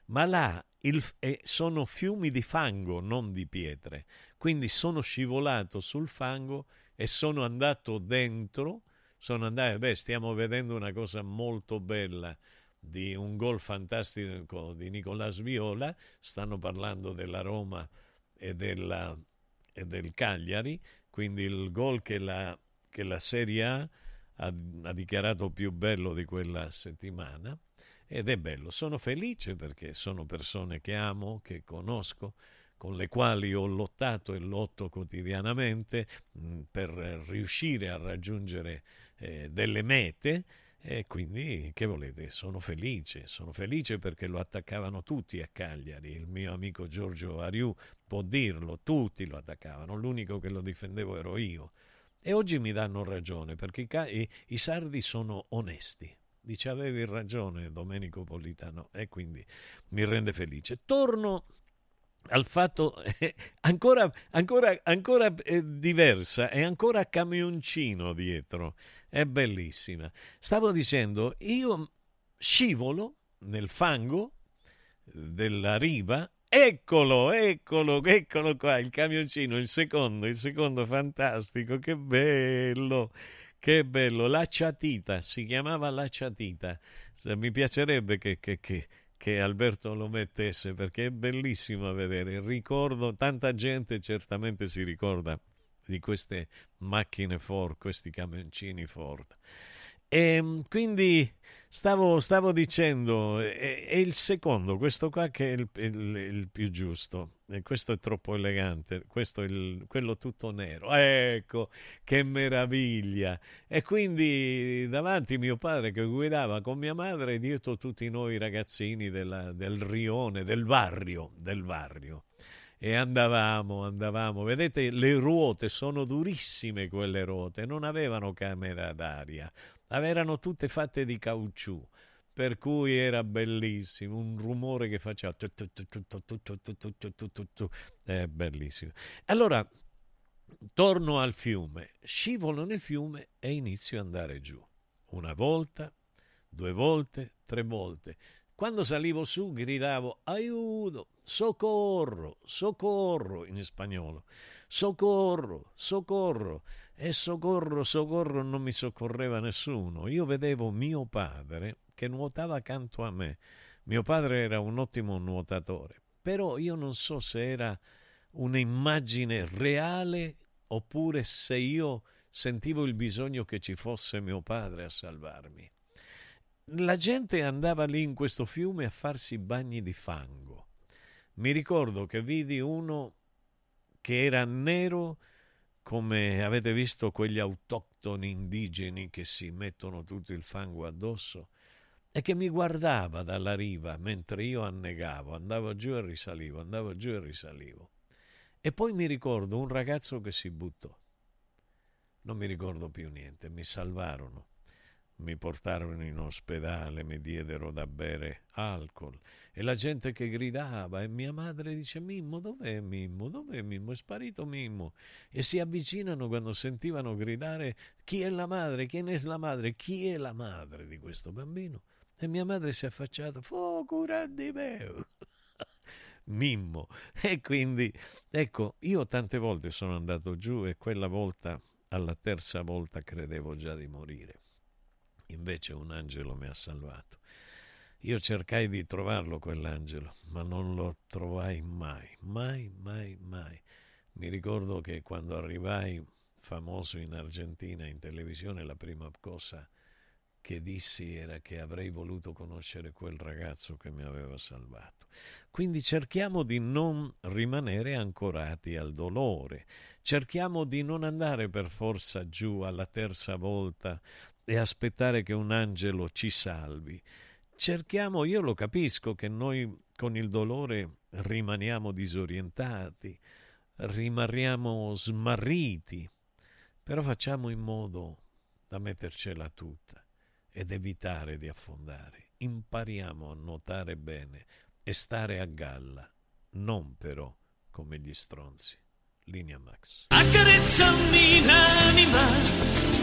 Ma là il, eh, sono fiumi di fango, non di pietre. Quindi sono scivolato sul fango e sono andato dentro. Sono andato, beh, stiamo vedendo una cosa molto bella di un gol fantastico di Nicolas Viola. Stanno parlando della Roma e, della, e del Cagliari. Quindi il gol che la, che la Serie A ha, ha dichiarato più bello di quella settimana ed è bello. Sono felice perché sono persone che amo, che conosco, con le quali ho lottato e lotto quotidianamente mh, mm, per riuscire a raggiungere eh, delle mete e quindi che volete, sono felice, sono felice perché lo attaccavano tutti a Cagliari, il mio amico Giorgio Ariù può dirlo, tutti lo attaccavano, l'unico che lo difendevo ero io. E oggi mi danno ragione perché i, i sardi sono onesti, Dice avevi ragione Domenico Politano e quindi mi rende felice. Torno al fatto eh, ancora, ancora, ancora eh, diversa e ancora camioncino dietro. È bellissima. Stavo dicendo, io scivolo nel fango della riva Eccolo, eccolo, eccolo qua, il camioncino, il secondo, il secondo fantastico, che bello. Che bello, la ciatita, si chiamava la ciatita. Mi piacerebbe che, che, che, che Alberto lo mettesse perché è bellissimo a vedere. Ricordo, tanta gente certamente si ricorda di queste macchine Ford, questi camioncini Ford. E ehm, quindi stavo, stavo dicendo, è, è, il secondo, questo qua che è il, il, il, più giusto. E questo è troppo elegante, questo è il, quello tutto nero. Ecco, che meraviglia! E quindi davanti mio padre che guidava con mia madre, dietro tutti noi ragazzini della, del rione, del barrio, del barrio e andavamo, andavamo. Vedete, le ruote sono durissime quelle ruote, non avevano camera d'aria, erano tutte fatte di caucciù per cui era bellissimo, un rumore che faceva è bellissimo. Allora torno al fiume, scivolo nel fiume e inizio ad andare giù. Una volta, due volte, tre volte. Quando salivo su gridavo aiuto, socorro, socorro in spagnolo, socorro, socorro e socorro, socorro non mi soccorreva nessuno. Io vedevo mio padre che nuotava accanto a me. Mio padre era un ottimo nuotatore, però io non so se era un'immagine reale oppure se io sentivo il bisogno che ci fosse mio padre a salvarmi. La gente andava lì in questo fiume a farsi bagni di fango. Mi ricordo che vidi uno che era nero come avete visto quegli autoctoni indigeni che si mettono tutto il fango addosso e che mi guardava dalla riva mentre io annegavo, andavo giù e risalivo, andavo giù e risalivo. E poi mi ricordo un ragazzo che si buttò. Non mi ricordo più niente, mi salvarono mi portarono in ospedale, mi diedero da bere alcol e la gente che gridava e mia madre dice Mimmo, dov'è Mimmo? Dov'è Mimmo? È sparito Mimmo. E si avvicinano quando sentivano gridare chi è la madre? Chi è la madre? Chi è la madre di questo bambino? E mia madre si è affacciata, fu cura di me. Mimmo. E quindi, ecco, io tante volte sono andato giù e quella volta, alla terza volta, credevo già di morire. Invece un angelo mi ha salvato. Io cercai di trovarlo quell'angelo, ma non lo trovai mai, mai, mai, mai. Mi ricordo che quando arrivai famoso in Argentina in televisione, la prima cosa che dissi era che avrei voluto conoscere quel ragazzo che mi aveva salvato. Quindi cerchiamo di non rimanere ancorati al dolore, cerchiamo di non andare per forza giù alla terza volta e aspettare che un angelo ci salvi. Cerchiamo, io lo capisco, che noi con il dolore rimaniamo disorientati, rimaniamo smarriti, però facciamo in modo da mettercela tutta ed evitare di affondare. Impariamo a nuotare bene e stare a galla, non però come gli stronzi. Linea Max. Accarezzami l'anima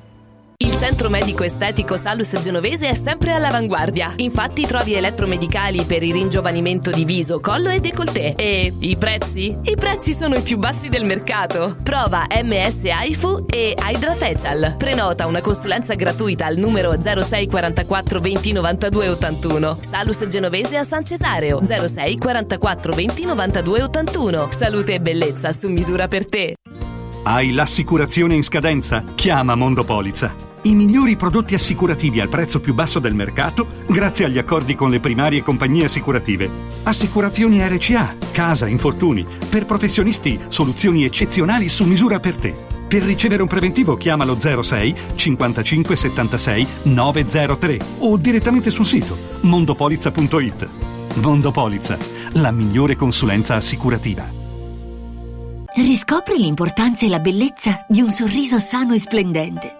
il centro medico estetico Salus Genovese è sempre all'avanguardia. Infatti trovi elettromedicali per il ringiovanimento di viso, collo e décolleté. E i prezzi? I prezzi sono i più bassi del mercato. Prova MS AIFU e Hydra Facial. Prenota una consulenza gratuita al numero 06 44 20 92 81. Salus Genovese a San Cesareo 06 44 20 92 81. Salute e bellezza su misura per te. Hai l'assicurazione in scadenza? Chiama Mondopolizza. I migliori prodotti assicurativi al prezzo più basso del mercato grazie agli accordi con le primarie compagnie assicurative. Assicurazioni RCA, casa, infortuni. Per professionisti, soluzioni eccezionali su misura per te. Per ricevere un preventivo chiamalo 06 55 76 903 o direttamente sul sito mondopolizza.it. Mondopolizza, la migliore consulenza assicurativa. Riscopri l'importanza e la bellezza di un sorriso sano e splendente.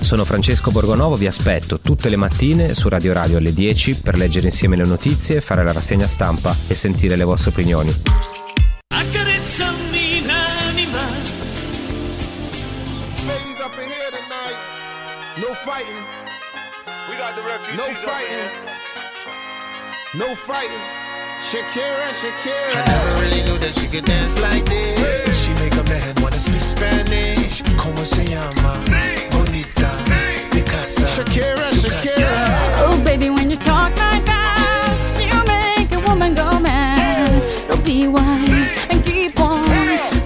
Sono Francesco Borgonovo, vi aspetto tutte le mattine su Radio Radio alle 10 per leggere insieme le notizie, fare la rassegna stampa e sentire le vostre opinioni. Accarezzami l'anima Ladies up in here tonight. No fighting. We got the refugees no fighting. No fighting. Shakira, Shakira. I never really knew that she could dance like this. Spanish. Como se llama? Bonita. Picasa. Shakira, Shakira. Oh, baby, when you talk like that, you make a woman go mad. So be wise and keep on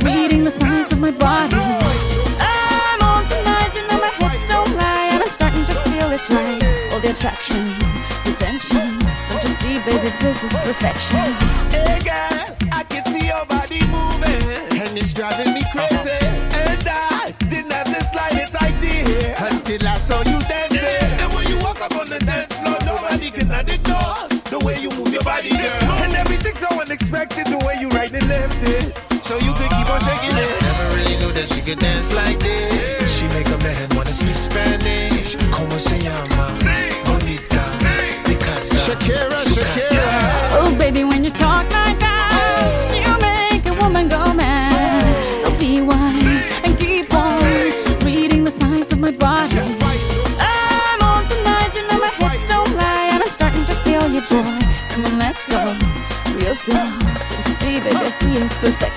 reading the signs of my body. I'm on tonight, you know my hips don't lie, and I'm starting to feel it's right. All the attraction, the tension. Don't you see, baby, this is perfection. Hey girl, I can see your body moving, and it's driving me body, girl. And everything's so unexpected, the way you right and left it. So you could keep on shaking it. Never really knew that she could dance like this. She make a man wanna speak Spanish. Como se llama? Bonita. Picasa. Shakira, Shakira. Oh, baby, when you talk like that, oh. you make a woman go mad. So be wise and keep on reading the signs of my body. I'm on tonight, you know my hips don't lie, and I'm starting to feel you, boy. Come let's go real slow. Don't you see, baby, I see it's perfect.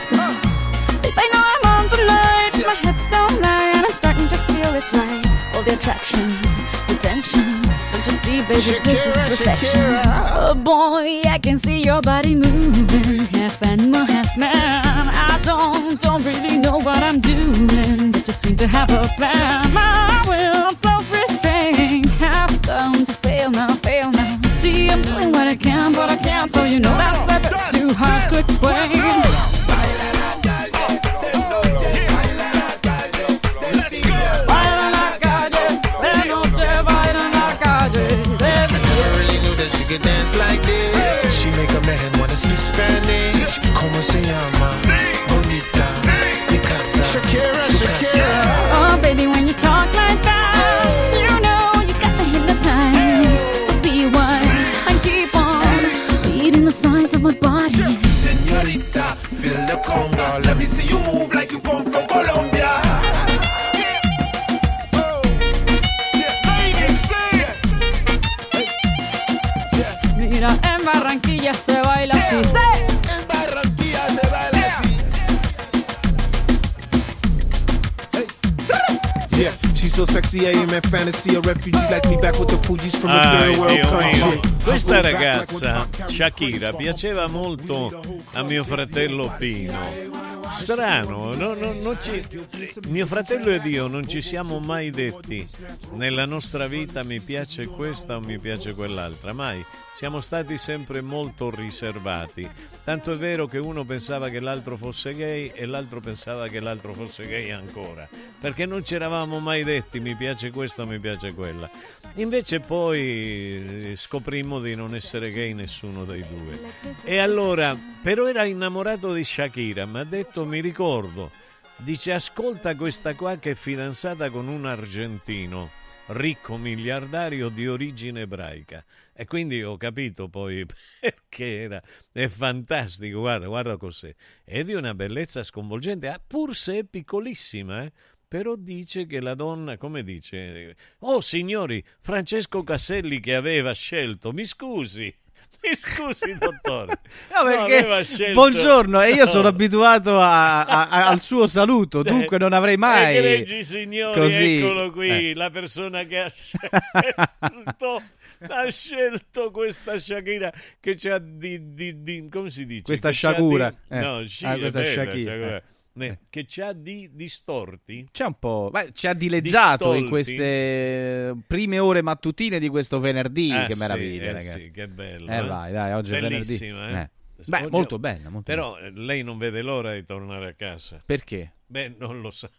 Babe, I know I'm on tonight, my hips don't lie, and I'm starting to feel it's right. All the attraction, the tension. Don't you see, baby, this is perfection. Shakira. Oh boy, I can see your body moving, half animal, half man. I don't, don't really know what I'm doing, but just seem to have a plan. My will, self-restraint, have come to can, but I can't, so you know that's a bit too hard to explain. So sexy, am a fantasy. A refugee like me back with the Fugees from a Ai, third world country. Questa ragazza, Shakira, piaceva molto a mio fratello Pino. Strano, no- no- non ci- mio fratello ed io non ci siamo mai detti nella nostra vita mi piace questa o mi piace quell'altra, mai. Siamo stati sempre molto riservati. Tanto è vero che uno pensava che l'altro fosse gay e l'altro pensava che l'altro fosse gay ancora. Perché non ci eravamo mai detti mi piace questa mi piace quella. Invece poi eh, scoprimmo di non essere gay nessuno dei due. E allora, però era innamorato di Shakira, mi ha detto, mi ricordo, dice ascolta questa qua che è fidanzata con un argentino, ricco miliardario di origine ebraica. E quindi ho capito poi perché era, è fantastico, guarda, guarda cos'è. È di una bellezza sconvolgente, ah, pur se è piccolissima, eh. Però dice che la donna, come dice? Oh signori, Francesco Casselli che aveva scelto, mi scusi, mi scusi dottore. No, perché scelto- buongiorno e io sono No. abituato a- a- a- al suo saluto, dunque non avrei mai Egregi signori, così. eccolo qui, Eh. la persona che ha scelto, ha scelto questa Shakira che c'ha di, di, di- come si dice? Questa Che Shakura, di- eh. no, sì, Ah, è questa bella, Shakira, eh. Ne- che c'ha di distorti. C'è un po', beh, ci ha dileggiato in Distolti. queste prime ore mattutine di questo venerdì. Ah, che sì, meraviglia, eh ragazzi. sì, che bello. Eh, vai, dai, oggi è venerdì. Bellissima, eh? Eh. Beh, Oggi- molto bella, molto Però eh, lei non vede l'ora di tornare a casa. Perché? Beh, non lo sa.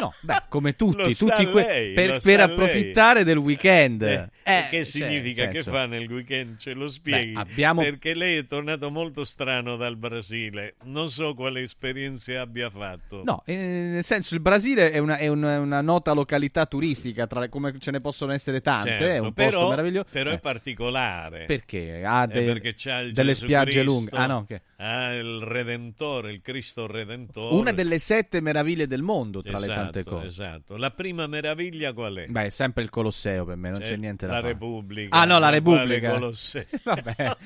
No, beh, come tutti, tutti que- lei, per, per lei. approfittare del weekend. Eh, Eh, che cioè, significa? Che senso- fa nel weekend? Ce lo spieghi? Beh, abbiamo- Perché lei è tornato molto strano dal Brasile. Non so quale esperienze abbia fatto. No, eh, nel senso il Brasile è una, è una- una nota località turistica, tra come ce ne possono essere tante, Certo, è un posto però, meraviglioso. però Eh, è particolare. Perché? Ha Eh, de- perché delle Gesù spiagge Cristo, lunghe. Ah, no, che- Ha il Redentore, il Cristo Redentore. Una delle sette meraviglie del mondo, tra le tante Esatto, cose. Esatto. La prima meraviglia qual è? Beh, è sempre il Colosseo per me, non Cioè, c'è niente da La fa? Repubblica. Ah, no, la Repubblica. Colosseo? Vabbè.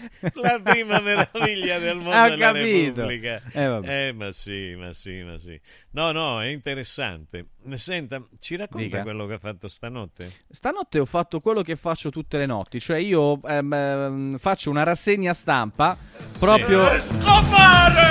la prima meraviglia del mondo ho è la capito. Repubblica. Eh. Eh, ma sì, ma sì, ma sì. No, no, è interessante. Senta, ci racconta Dica. quello che ha fatto stanotte? Stanotte ho fatto quello che faccio tutte le notti, cioè io ehm, ehm, faccio una rassegna stampa proprio...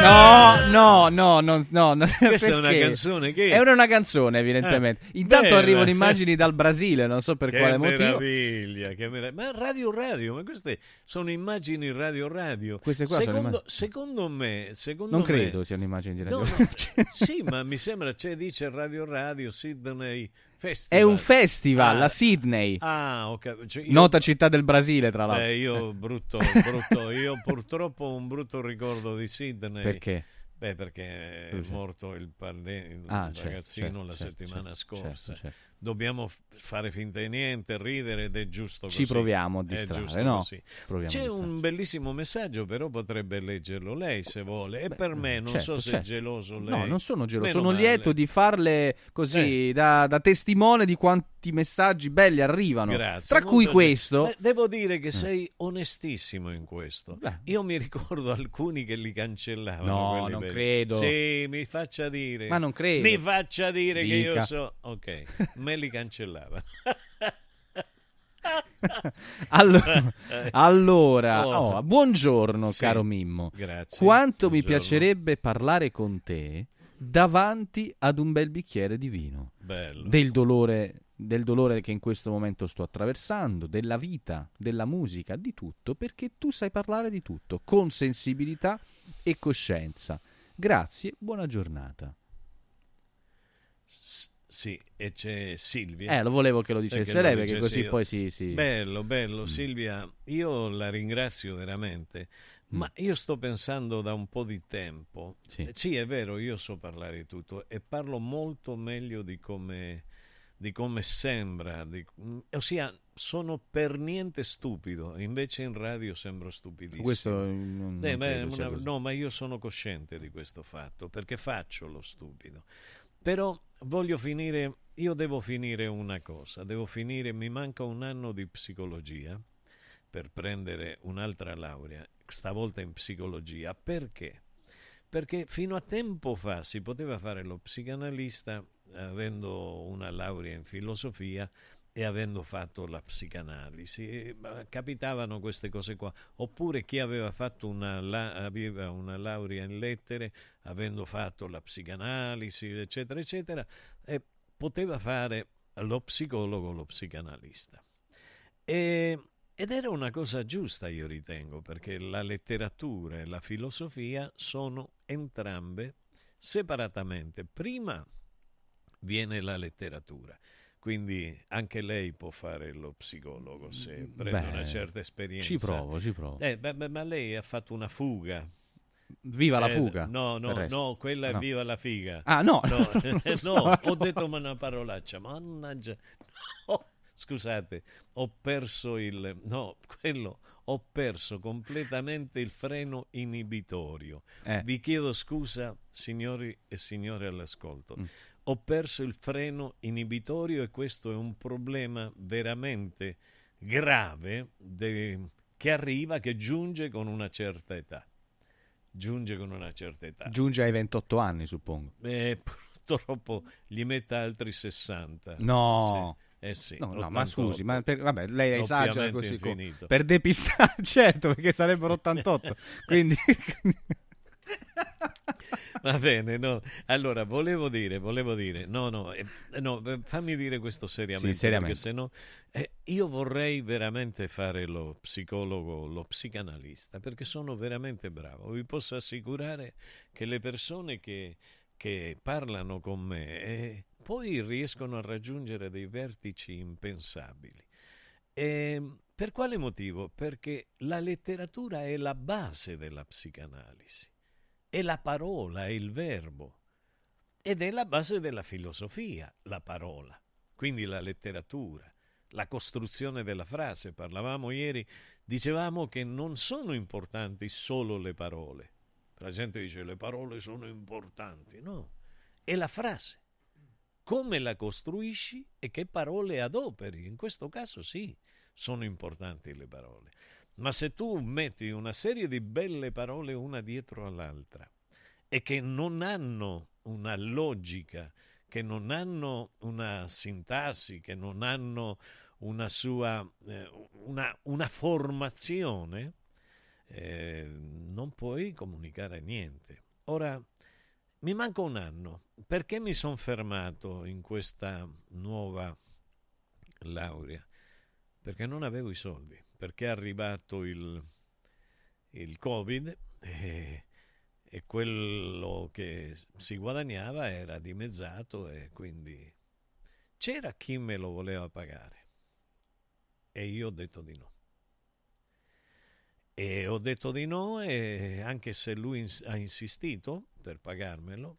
No, no, no, no, no, no. Questa è una canzone che- È una, una canzone, evidentemente. Eh, Intanto bella. arrivano immagini dal Brasile, non so per che quale motivo. meraviglia, che meraviglia. Ma radio radio, ma queste sono immagini radio radio. Queste qua sono secondo, immagini- secondo me, secondo Non me- credo siano immagini di radio. No, no, sì, ma mi sembra c'è dice Radio Radio Sydney Festival. È un festival Ah, a Sydney. Ah, ok. Cioè, io- Nota città del Brasile, tra l'altro. Eh, io brutto, brutto, io purtroppo ho un brutto ricordo di Sydney. Perché? Beh, perché è morto il, parle- il Ah, certo, ragazzino certo, la certo, settimana certo, scorsa. Dobbiamo fare finta di niente, ridere ed è giusto Ci così. proviamo a distrarre, no? C'è un bellissimo messaggio, però potrebbe leggerlo lei se vuole. E per me, non certo, so se certo. è geloso lei. No, non sono geloso, Meno sono male. lieto di farle così Eh. da, da testimone di quanti messaggi belli arrivano. Grazie. Tra cui questo. Beh, devo dire Eh. che sei onestissimo in questo. Io mi ricordo alcuni che li cancellavano. No, non belli. credo. Sì, mi faccia dire. Ma non credo. Mi faccia dire che io Dica. so. Ok, me li cancellava. Allora, allora, Oh. oh, buongiorno Sì, caro Mimmo. grazie, Quanto mi buongiorno. piacerebbe parlare con te davanti ad un bel bicchiere di vino. Bello. Del dolore, del dolore che in questo momento sto attraversando, della vita, della musica, di tutto, perché tu sai parlare di tutto con sensibilità e coscienza. Grazie, buona giornata. Sì, e c'è Silvia. Eh, lo volevo che lo dicesse lo lei, perché così io. poi si- si- Bello, bello, Mm. Silvia, io la ringrazio veramente, Mm. ma io sto pensando da un po' di tempo. Eh, Sì, è vero, io so parlare di tutto e parlo molto meglio di come, di come sembra, di- mm, ossia sono per niente stupido, invece in radio sembro stupidissimo. Questo non, non Eh, beh, una- no, ma io sono cosciente di questo fatto perché faccio lo stupido. Però voglio finire, io devo finire una cosa, devo finire, mi manca un anno di psicologia per prendere un'altra laurea, stavolta in psicologia. Perché? Perché fino a tempo fa si poteva fare lo psicanalista avendo una laurea in filosofia e avendo fatto la psicanalisi. Capitavano queste cose qua. Oppure chi aveva fatto una, aveva una laurea in lettere, avendo fatto la psicanalisi, eccetera, eccetera, e poteva fare lo psicologo lo psicanalista. E- ed era una cosa giusta, io ritengo, perché la letteratura e la filosofia sono entrambe separatamente. Prima viene la letteratura, quindi anche lei può fare lo psicologo se prende Beh, una certa esperienza. ci provo, ci provo. Eh, beh, beh, ma lei ha fatto una fuga. Viva la Eh, fuga. No, no, no, quella è No. viva la figa. Ah, no. No, no, No, ho detto una parolaccia, mannaggia. No, scusate, ho perso il... No, quello, ho perso completamente il freno inibitorio. Eh. Vi chiedo scusa, signori e signore all'ascolto. Mm. Ho perso il freno inibitorio e questo è un problema veramente grave de- che arriva, che giunge con una certa età. Giunge con una certa età. Giunge ai 28 anni, suppongo. Eh, purtroppo gli metta altri 60. No. Sì. Eh sì, No, no, 88. ma scusi, ma per- vabbè, lei esagera così co- infinito. per depistare, certo, perché sarebbero 88. quindi Va bene, no. Allora, volevo dire, volevo dire, no, no, eh, no, eh, fammi dire questo seriamente, Sì, seriamente. perché se no, eh, io vorrei veramente fare lo psicologo, lo psicanalista, perché sono veramente bravo. Vi posso assicurare che le persone che, che parlano con me eh, poi riescono a raggiungere dei vertici impensabili. E per quale motivo? Perché la letteratura è la base della psicanalisi, è la parola, è il verbo ed è la base della filosofia, la parola, quindi la letteratura, la costruzione della frase. Parlavamo ieri, dicevamo che non sono importanti solo le parole. La gente dice le parole sono importanti, no, è la frase. Come la costruisci e che parole adoperi? In questo caso sì, sono importanti le parole. Ma se tu metti una serie di belle parole una dietro all'altra e che non hanno una logica, che non hanno una sintassi, che non hanno una sua eh, una, una, formazione, eh, non puoi comunicare niente. Ora, mi manca un anno. Perché mi sono fermato in questa nuova laurea? Perché non avevo i soldi, perché è arrivato il, il Covid e, e quello che si guadagnava era dimezzato e quindi c'era chi me lo voleva pagare e io ho detto di no. E ho detto di no e anche se lui ha insistito per pagarmelo,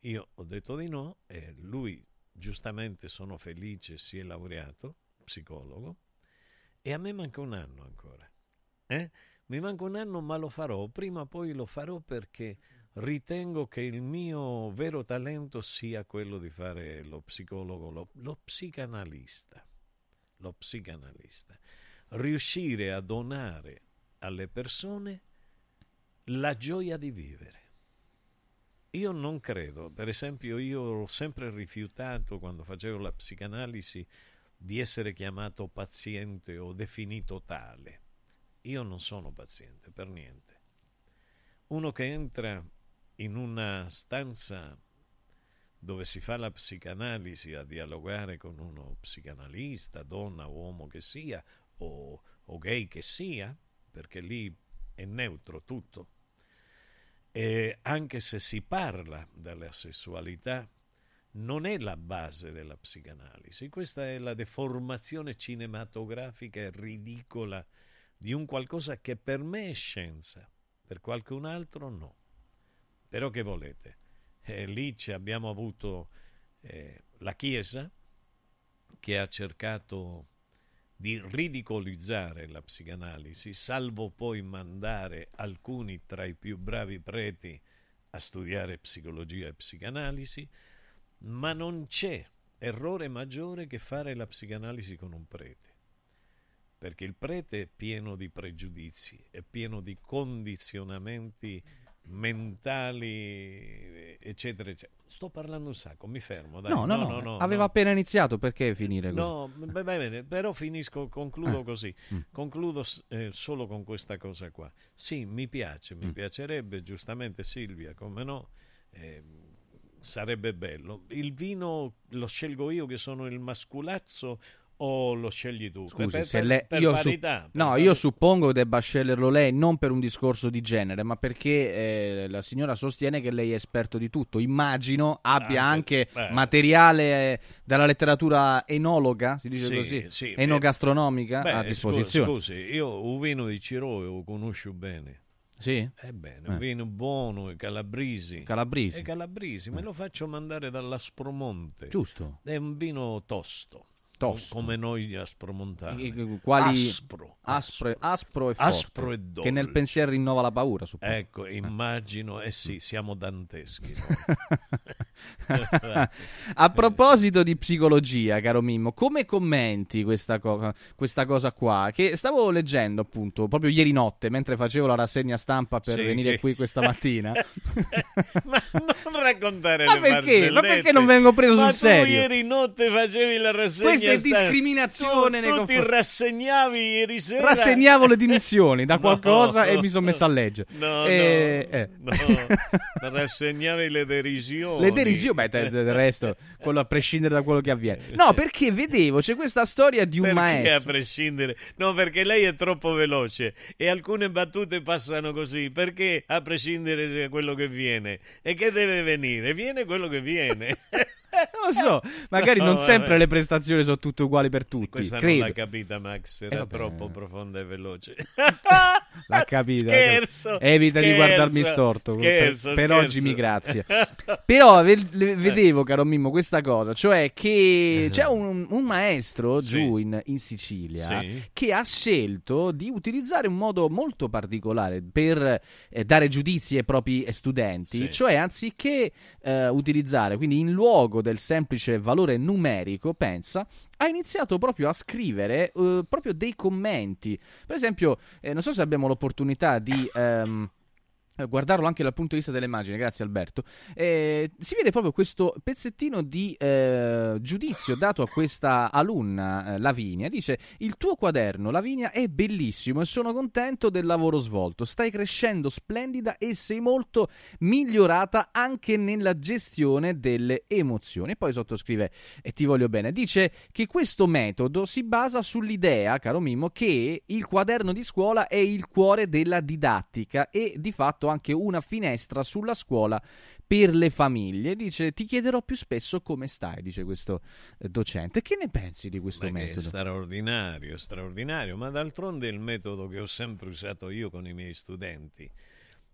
io ho detto di no e lui giustamente sono felice, si è laureato, psicologo, e a me manca un anno ancora. Eh? Mi manca un anno ma lo farò, prima o poi lo farò perché ritengo che il mio vero talento sia quello di fare lo psicologo, lo, lo psicanalista. Lo psicanalista. Riuscire a donare alle persone la gioia di vivere. Io non credo, per esempio io ho sempre rifiutato quando facevo la psicanalisi di essere chiamato paziente o definito tale. Io non sono paziente per niente. Uno che entra in una stanza dove si fa la psicanalisi a dialogare con uno psicanalista, donna, uomo che sia, o, o gay che sia, perché lì è neutro tutto. E anche se si parla della sessualità, non è la base della psicanalisi. Questa è la deformazione cinematografica e ridicola di un qualcosa che per me è scienza, per qualcun altro no. Però che volete? Eh, lì abbiamo avuto eh, la Chiesa che ha cercato di ridicolizzare la psicanalisi, salvo poi mandare alcuni tra i più bravi preti a studiare psicologia e psicanalisi, ma non c'è errore maggiore che fare la psicanalisi con un prete, perché il prete è pieno di pregiudizi, è pieno di condizionamenti mentali, eccetera, eccetera. Sto parlando un sacco, mi fermo. Dai. No, no, no, no, no aveva no. appena iniziato, perché finire così? No, va bene, però finisco, concludo ah. così. Mm. Concludo eh, solo con questa cosa qua. Sì, mi piace, mi mm. piacerebbe, giustamente Silvia, come no, eh, sarebbe bello. Il vino lo scelgo io che sono il masculazzo o lo scegli tu? Scusi, per, se lei, per io, parità, su, no, io suppongo che debba sceglierlo lei non per un discorso di genere, ma perché eh, la signora sostiene che lei è esperto di tutto. Immagino abbia anche, anche materiale eh, dalla letteratura enologa, si dice sì, così, sì, enogastronomica beh, a disposizione. Scusi, scusi, io il vino di Ciroe lo conosco bene. Sì? Ebbene, un eh. vino buono, i calabrisi. Calabrisi. E calabrisi, me lo faccio mandare dall'Aspromonte. Giusto. È un vino tosto. Tosto. come noi gli aspromontani. Quali... Aspro, aspro, aspro e aspro forte, e dolce. Che nel pensiero rinnova la paura, suppongo. Ecco, immagino, eh sì, siamo danteschi. A proposito di psicologia, caro Mimmo, come commenti questa, co- questa, cosa qua? Che stavo leggendo appunto proprio ieri notte mentre facevo la rassegna stampa per Sì, venire che- qui questa mattina. Ma non raccontare Ma le perché? Ma perché non vengo preso Ma sul serio? tu ieri notte facevi la rassegna Questa discriminazione tu, nei tu ti confronti- rassegnavi ieri sera. Rassegnavo le dimissioni da No, qualcosa e mi sono messo a leggere. No, E- no, eh. no. rassegnavi le derisioni. Le derisioni, beh, del resto, quello a prescindere da quello che avviene. No, perché vedevo, c'è questa storia di un Perché a maestro. prescindere? No, perché lei è troppo veloce e alcune battute passano così. Perché a prescindere da quello che viene? E che deve venire? Viene quello che viene. Non lo so, magari No, non vabbè. sempre le prestazioni sono tutte uguali per tutti. Questa credo. non l'ha capita Max, era Eh, troppo profonda e veloce. L'ha capito. Scherzo, Evita di scherzo, guardarmi storto. scherzo, per, per oggi mi grazia. Però vedevo, caro Mimmo, questa cosa, cioè che c'è un, un maestro giù in, in Sicilia Sì. che ha scelto di utilizzare un modo molto particolare per eh, dare giudizi ai propri studenti, Sì. cioè anziché eh, utilizzare, quindi in luogo del semplice valore numerico, pensa, ha iniziato proprio a scrivere eh, proprio dei commenti. Per esempio, eh, non so se abbiamo l'opportunità di... ehm, eh, guardarlo anche dal punto di vista delle immagini, grazie Alberto, eh, si vede proprio questo pezzettino di eh, giudizio dato a questa alunna, eh, Lavinia. Dice: Il tuo quaderno, Lavinia, è bellissimo e sono contento del lavoro svolto. Stai crescendo splendida e sei molto migliorata anche nella gestione delle emozioni. E poi sottoscrive: E ti voglio bene. Dice che questo metodo si basa sull'idea, caro Mimmo, che il quaderno di scuola è il cuore della didattica e di fatto anche una finestra sulla scuola per le famiglie. Dice: Ti chiederò più spesso come stai, dice questo eh, docente. Che ne pensi di questo Ma che è metodo? straordinario, straordinario, ma d'altronde è il metodo che ho sempre usato io con i miei studenti.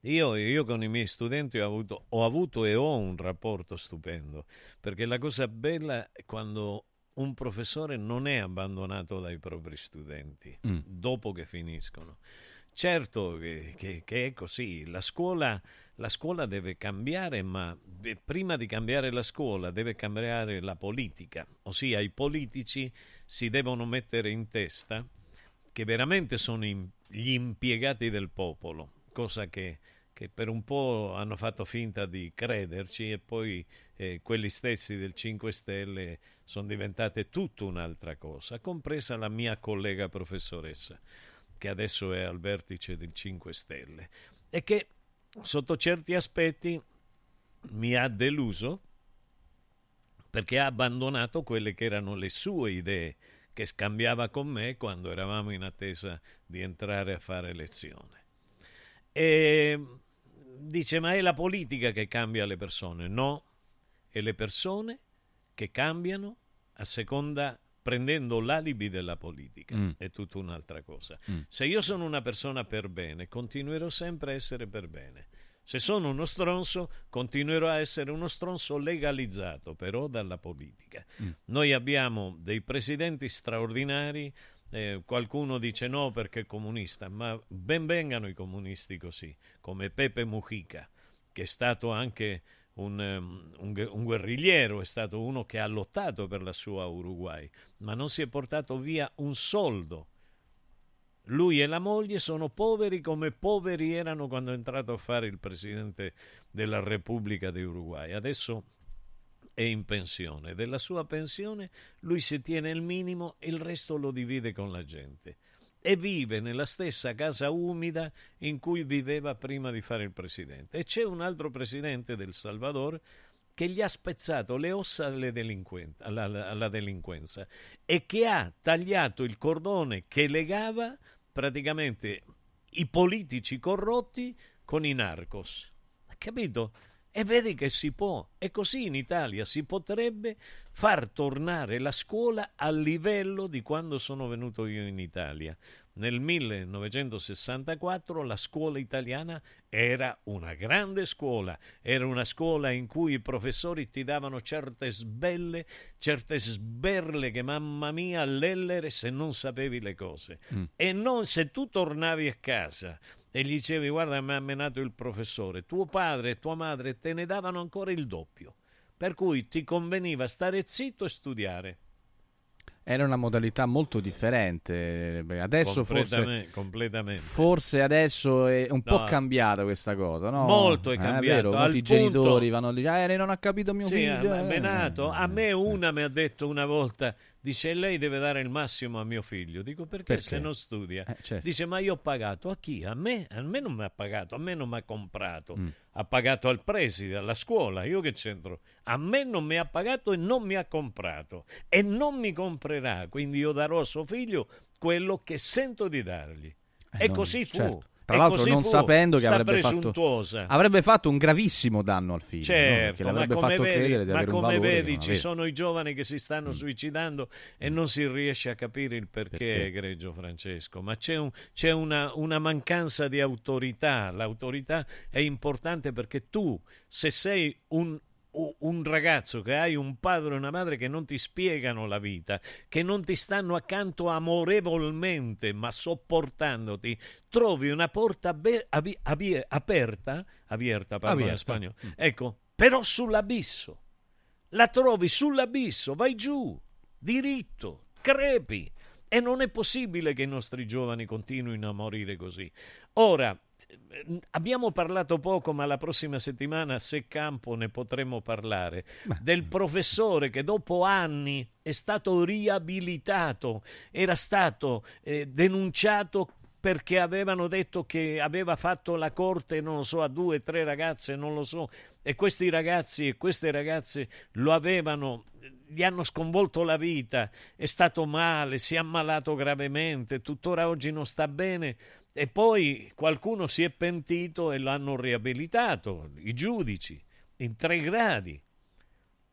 Io, io con i miei studenti ho avuto, ho avuto e ho un rapporto stupendo, perché la cosa bella è quando un professore non è abbandonato dai propri studenti Mm. dopo che finiscono. Certo che, che- che è così, la scuola, la scuola deve cambiare, ma eh, prima di cambiare la scuola deve cambiare la politica, ossia i politici si devono mettere in testa che veramente sono im- gli impiegati del popolo, cosa che, che per un po' hanno fatto finta di crederci e poi eh, quelli stessi del 5 Stelle sono diventate tutta un'altra cosa, compresa la mia collega professoressa, che adesso è al vertice del 5 Stelle, e che sotto certi aspetti mi ha deluso perché ha abbandonato quelle che erano le sue idee che scambiava con me quando eravamo in attesa di entrare a fare lezione. E dice: Ma è la politica che cambia le persone? No, è le persone che cambiano a seconda prendendo l'alibi della politica. Mm. È tutta un'altra cosa. Mm. Se io sono una persona per bene, continuerò sempre a essere per bene. Se sono uno stronzo, continuerò a essere uno stronzo legalizzato però dalla politica. Mm. Noi abbiamo dei presidenti straordinari, eh, qualcuno dice no perché è comunista, ma ben vengano i comunisti così, come Pepe Mujica, che è stato anche un, ehm, un un guerrigliero, è stato uno che ha lottato per la sua Uruguay, ma non si è portato via un soldo. Lui e la moglie sono poveri come poveri erano quando è entrato a fare il presidente della Repubblica di Uruguay. Adesso è in pensione. Della sua pensione lui si tiene il minimo e il resto lo divide con la gente. E vive nella stessa casa umida in cui viveva prima di fare il presidente. E c'è un altro presidente del Salvador che gli ha spezzato le ossa delinquen- alla, alla delinquenza e che ha tagliato il cordone che legava praticamente i politici corrotti con i narcos. Capito? E vedi che si può. E così in Italia si potrebbe far tornare la scuola al livello di quando sono venuto io in Italia. Nel 1964 la scuola italiana era una grande scuola, era una scuola in cui i professori ti davano certe sbelle, certe sberle che mamma mia l'ellere se non sapevi le cose. Mm. E non se tu tornavi a casa e gli dicevi guarda mi ha menato il professore, tuo padre e tua madre te ne davano ancora il doppio, per cui ti conveniva stare zitto e studiare. Era una modalità molto differente. Adesso Completame- forse, completamente. forse adesso è un po' No. cambiata questa cosa, no? Molto è Eh, cambiato, vero, al molti punto- genitori vanno a dire, eh, lei non ha capito mio Sì, figlio. eh, menato. a me una mi ha detto una volta, dice lei deve dare il massimo a mio figlio. Dico perché, Perché? se non studia? Eh, certo. Dice ma io ho pagato a chi? A me? A me non mi ha pagato, a me non mi ha comprato. Mm. Ha pagato al preside, alla scuola, io che c'entro? A me non mi ha pagato e non mi ha comprato e non mi comprerà, quindi io darò a suo figlio quello che sento di dargli. Eh, e non- così fu. certo. Tra E l'altro non sapendo che avrebbe fatto, avrebbe fatto un gravissimo danno al figlio. no? Certo, ma l'avrebbe come fatto vedi, credere di ma avere un come valore che vedi non ci sono i giovani che si stanno suicidando e non si riesce a capire il perché, Perché? egregio Francesco, ma c'è, un- c'è una, una mancanza di autorità. L'autorità è importante perché tu, se sei un, un ragazzo che hai un padre e una madre che non ti spiegano la vita, che non ti stanno accanto amorevolmente, ma sopportandoti, trovi una porta be- abi- abi- aperta, abierta, parlo in spagnolo, Mm. ecco, però sull'abisso. La trovi sull'abisso, vai giù. diritto, crepi. E non è possibile che i nostri giovani continuino a morire così. Ora, eh, abbiamo parlato poco, ma la prossima settimana, se campo, ne potremo parlare, del professore che dopo anni è stato riabilitato, era stato eh, denunciato perché avevano detto che aveva fatto la corte, non lo so, a due o tre ragazze, non lo so, e questi ragazzi e queste ragazze lo avevano gli hanno sconvolto la vita, è stato male, si è ammalato gravemente, tuttora oggi non sta bene e poi qualcuno si è pentito e l'hanno riabilitato, i giudici, in tre gradi.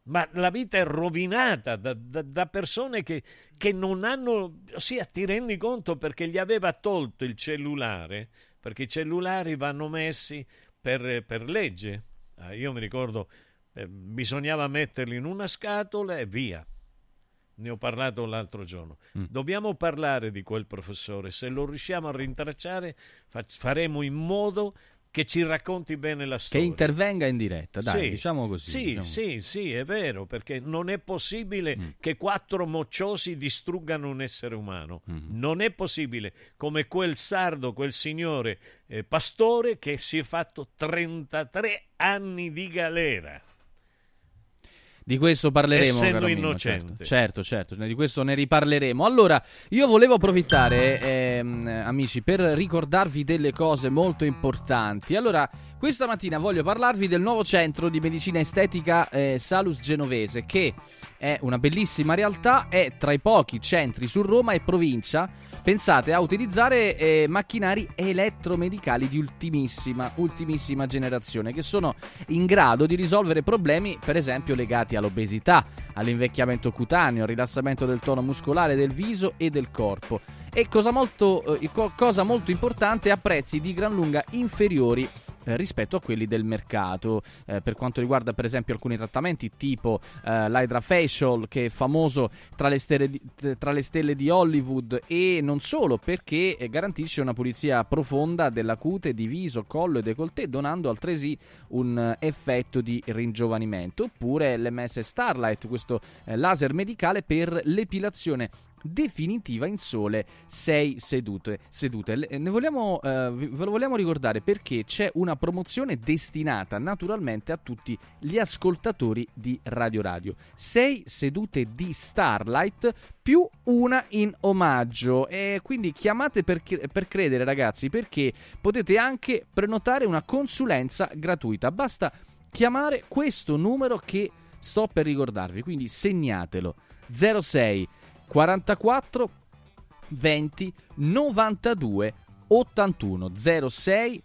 Ma la vita è rovinata da, da, da persone che, che non hanno, ossia ti rendi conto perché gli aveva tolto il cellulare, perché i cellulari vanno messi per, per legge. Ah, io mi ricordo eh, bisognava metterli in una scatola e via. Ne ho parlato l'altro giorno. Mm. Dobbiamo parlare di quel professore. Se lo riusciamo a rintracciare, fa- faremo in modo che ci racconti bene la Che storia. intervenga in diretta, dai, Sì, diciamo così. Sì, diciamo. sì, sì, è vero, perché non è possibile Mm. che quattro mocciosi distruggano un essere umano. Non è possibile, come quel sardo, quel signore eh, pastore che si è fatto 33 anni di galera. Di questo parleremo, Essendo innocente. Certo, certo, certo, di questo ne riparleremo. Allora, io volevo approfittare, ehm, amici, per ricordarvi delle cose molto importanti. Allora, questa mattina voglio parlarvi del nuovo centro di medicina estetica eh, Salus Genovese, che è una bellissima realtà, è tra i pochi centri su Roma e provincia pensate a utilizzare eh, macchinari elettromedicali di ultimissima, ultimissima generazione che sono in grado di risolvere problemi, per esempio, legati all'obesità, all'invecchiamento cutaneo, al rilassamento del tono muscolare del viso e del corpo. E cosa molto, eh, co- cosa molto importante, a prezzi di gran lunga inferiori eh, rispetto a quelli del mercato. Eh, per quanto riguarda per esempio alcuni trattamenti tipo eh, l'Hydra Facial che è famoso tra le, stelle di, tra le stelle di Hollywood e non solo perché eh, garantisce una pulizia profonda della cute di viso, collo e décolleté donando altresì un eh, effetto di ringiovanimento. Oppure l'MS Starlight questo eh, laser medicale per l'epilazione definitiva in sole 6 sedute. sedute. Le- Ne vogliamo, eh, ve lo vogliamo ricordare perché c'è una promozione destinata naturalmente a tutti gli ascoltatori di Radio Radio. 6 sedute di Starlight più una in omaggio. E quindi chiamate per, per credere ragazzi perché potete anche prenotare una consulenza gratuita. Basta chiamare questo numero che sto per ricordarvi, quindi segnatelo. 06 44 20 92 81 06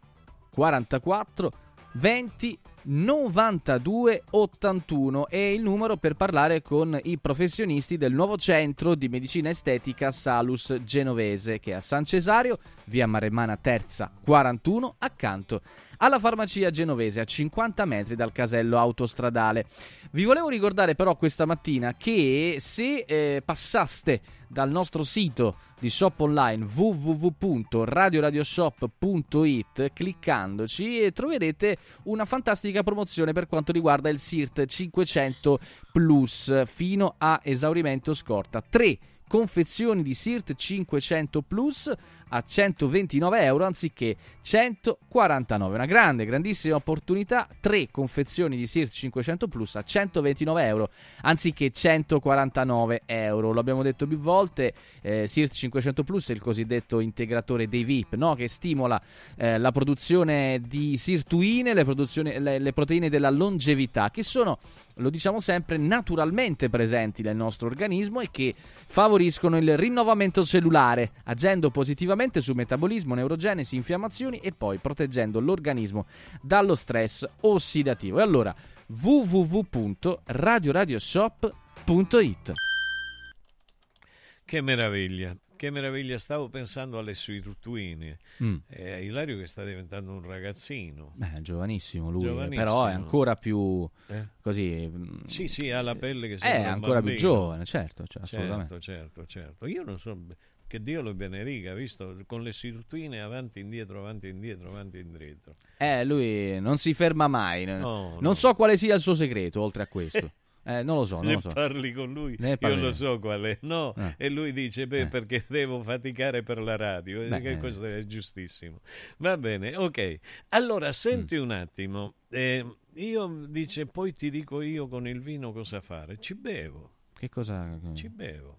44 20 92 81 è il numero per parlare con i professionisti del nuovo centro di medicina estetica Salus Genovese che è a San Cesario, via Maremmana Terza 41, accanto alla farmacia genovese a 50 metri dal casello autostradale. Vi volevo ricordare però questa mattina che se eh, passaste dal nostro sito di shop online www.radioradioshop.it cliccandoci e troverete una fantastica promozione per quanto riguarda il SIRT 500 Plus fino a esaurimento scorta. 3 confezioni di SIRT 500 Plus a 129 euro anziché 149. Una grande, grandissima opportunità. 3 confezioni di SIRT 500 Plus a 129 euro anziché 149 euro. Lo abbiamo detto più volte. Eh, SIRT 500 Plus è il cosiddetto integratore dei VIP no? che stimola eh, la produzione di sirtuine, le, le- le proteine della longevità, che sono lo diciamo sempre, naturalmente presenti nel nostro organismo e che favoriscono il rinnovamento cellulare, agendo positivamente su metabolismo, neurogenesi, infiammazioni e poi proteggendo l'organismo dallo stress ossidativo. E allora www.radioradioshop.it Che meraviglia, che meraviglia. Stavo pensando alle sirtuine. Mm. Eh, Ilario che sta diventando un ragazzino. Beh, è giovanissimo lui, Giovanissimo. però è ancora più Eh? così. mm, Sì, sì, ha la pelle che È sembra un ancora più bambino. giovane, certo, cioè, assolutamente. Certo, certo, certo. Io non so, che Dio lo benedica, visto, con le sirtuine avanti e indietro, avanti e indietro, avanti e indietro. Eh, lui non si ferma mai. No, non so quale sia il suo segreto, oltre a questo. Eh, non lo so, non ne lo so. parli con lui, Ne io parleremo. lo so qual è. No, Eh. e lui dice, beh, Eh. perché devo faticare per la radio. E Beh, che eh. questo è giustissimo. Va bene, ok. Allora, senti Mm. un attimo. eh, io, dice, poi ti dico io con il vino cosa fare. Ci bevo, Che cosa... ci bevo.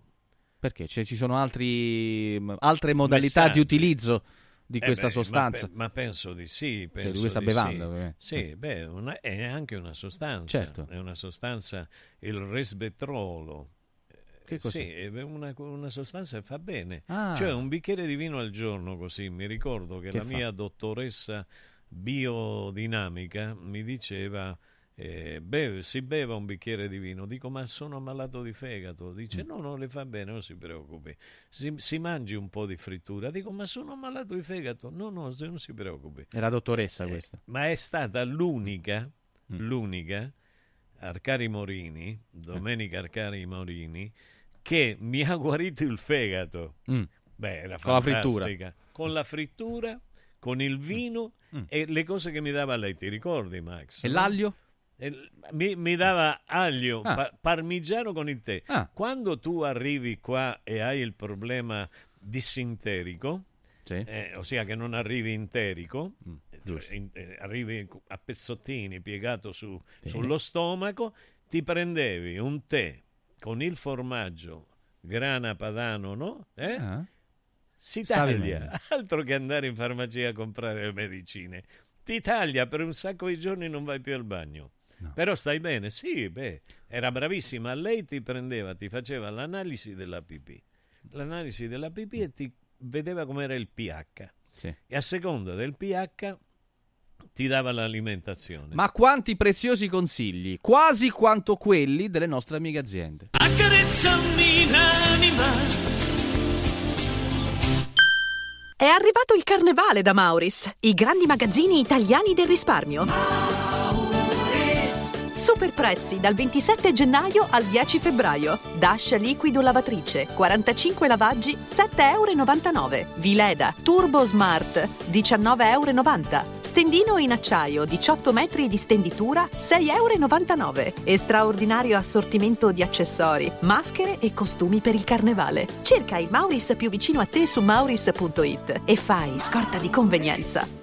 Perché? Cioè, ci sono altri, altre modalità Messaggi. di utilizzo di Eh questa beh, ma sostanza? pe- Ma, penso di sì. Penso di questa di bevanda, Sì, ovviamente. Sì, beh, una- è anche una sostanza. Certo. È una sostanza, il resvetrolo. Che cos'è? Sì, è una, una sostanza che fa bene. Ah. Cioè un bicchiere di vino al giorno così. Mi ricordo che, Che la fa? mia dottoressa biodinamica mi diceva... eh, beve- si beva un bicchiere di vino, dico ma sono ammalato di fegato, dice Mm. no, non le fa bene, non si preoccupi, si, si mangi un po' di frittura, dico ma sono ammalato di fegato, no, no, non si preoccupi. È la Eh, dottoressa questa. Ma è stata l'unica, Mm. l'unica, Arcari Morini, Eh. Domenica Arcari Morini, che mi ha guarito il fegato. Mm. Beh, era Con la frittura. Con la frittura, con il vino Mm. e le cose che mi dava lei, ti ricordi Max? E l'aglio? E Mi, mi dava aglio, Ah. pa- parmigiano con il tè. Ah. Quando tu arrivi qua e hai il problema dissinterico, Sì. eh, ossia che non arrivi interico, Mm, eh, in- eh, arrivi a pezzottini piegato su- Sì. sullo stomaco, ti prendevi un tè con il formaggio grana padano, no? Eh? Ah. Si taglia, altro che andare in farmacia a comprare le medicine. Ti taglia per un sacco di giorni non vai più al bagno. Però stai bene? Sì, beh, era bravissima. Lei ti prendeva, ti faceva l'analisi della pipì. L'analisi della pipì e ti vedeva com'era il pH. Sì. E a seconda del pH ti dava l'alimentazione. Ma quanti preziosi consigli, quasi quanto quelli delle nostre amiche aziende. Accarezzami l'anima È arrivato il carnevale da Mauris, i grandi magazzini italiani del risparmio. Super prezzi dal 27 gennaio al 10 febbraio. Dash liquido lavatrice, 45 lavaggi, 7,99 euro. Vileda Turbo Smart, 19,90 euro. Stendino in acciaio, 18 metri di stenditura, 6,99 euro. E straordinario assortimento di accessori, maschere e costumi per il carnevale. Cerca il Mauris più vicino a te su mauris.it e fai scorta di convenienza.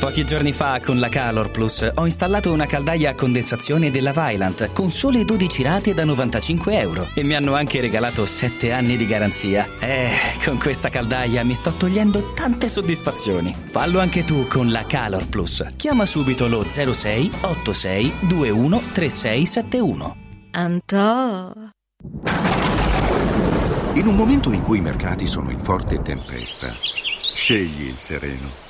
Pochi giorni fa con la Calor Plus ho installato una caldaia a condensazione della Vylant con sole 12 rate da 95 euro e mi hanno anche regalato 7 anni di garanzia. Eh, con questa caldaia mi sto togliendo tante soddisfazioni. Fallo anche tu con la Calor Plus. Chiama subito lo 06 86 21 3671. Antò. In un momento in cui i mercati sono in forte tempesta, scegli il sereno.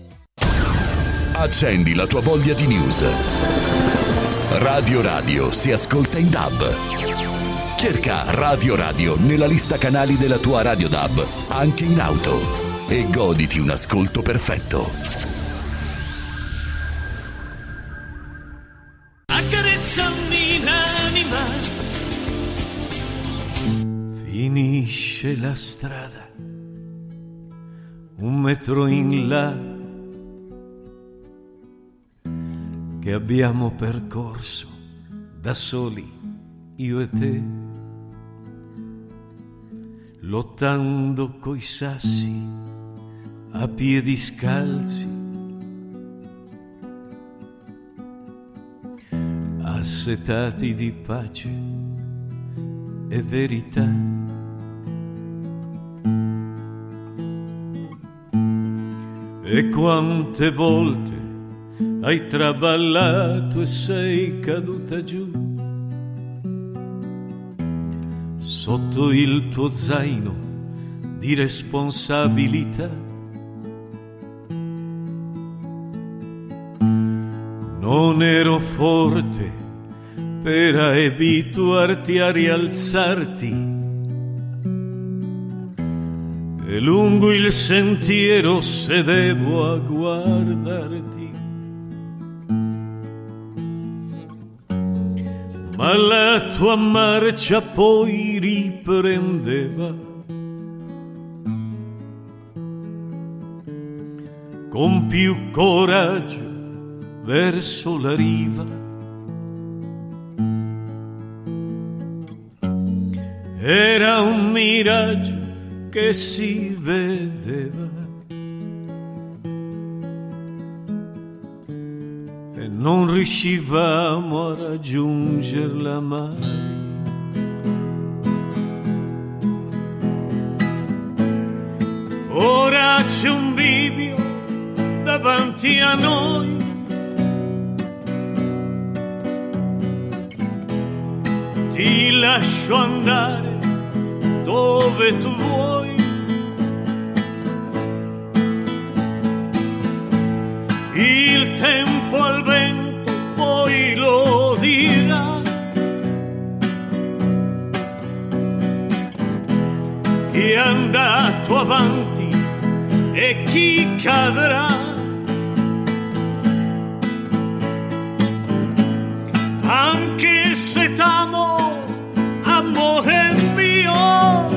Accendi la tua voglia di news. Radio Radio si ascolta in DAB. Cerca Radio Radio nella lista canali della tua Radio DAB, anche in auto. E goditi un ascolto perfetto. Accarezzami l'anima. Finisce la strada, un metro in là, che abbiamo percorso da soli, io e te, lottando coi sassi a piedi scalzi. Assetati di pace e verità. E quante volte hai traballato e sei caduta giù sotto il tuo zaino di responsabilità. Non ero forte per abituarti a rialzarti e lungo il sentiero sedevo a guardarti. Ma la tua marcia poi riprendeva. Con più coraggio verso la riva. Era un miraggio che si vedeva. Non riuscivamo a raggiungerla mai. Ora c'è un bivio davanti a noi. Ti lascio andare dove tu vuoi. Il tempo al vento Chi è andato avanti e chi cadrà. Anche se t'amo, amore mio.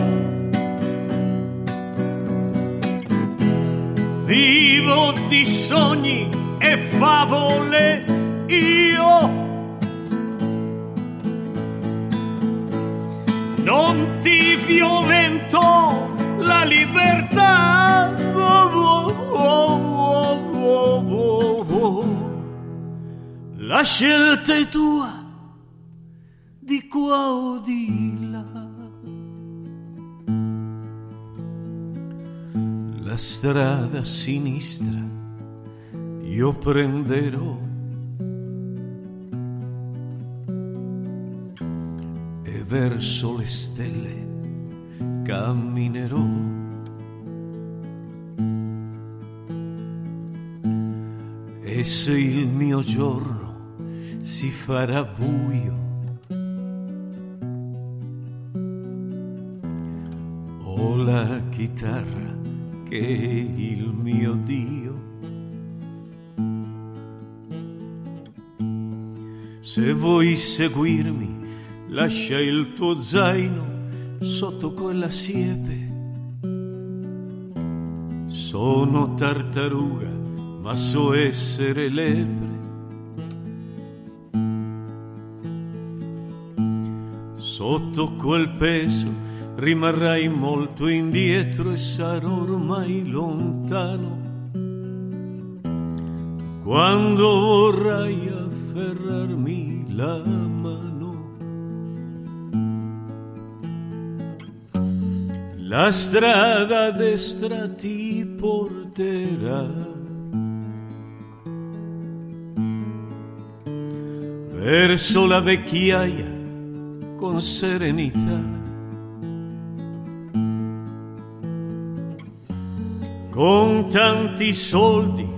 Vivo di sogni e favole io. Non ti violento la libertà. Oh, oh, oh. La scelta è tua, di qua o di là. la strada sinistra io prenderò. Verso le stelle camminerò. E se il mio giorno si farà buio, ho la chitarra che è il mio Dio. Se vuoi seguirmi, lascia il tuo zaino sotto quella siepe. Sono tartaruga, ma so essere lepre. Sotto quel peso rimarrai molto indietro e sarò ormai lontano. Quando vorrai afferrarmi la mano, la strada destra ti porterà. Verso la vecchiaia con serenità. con tanti soldi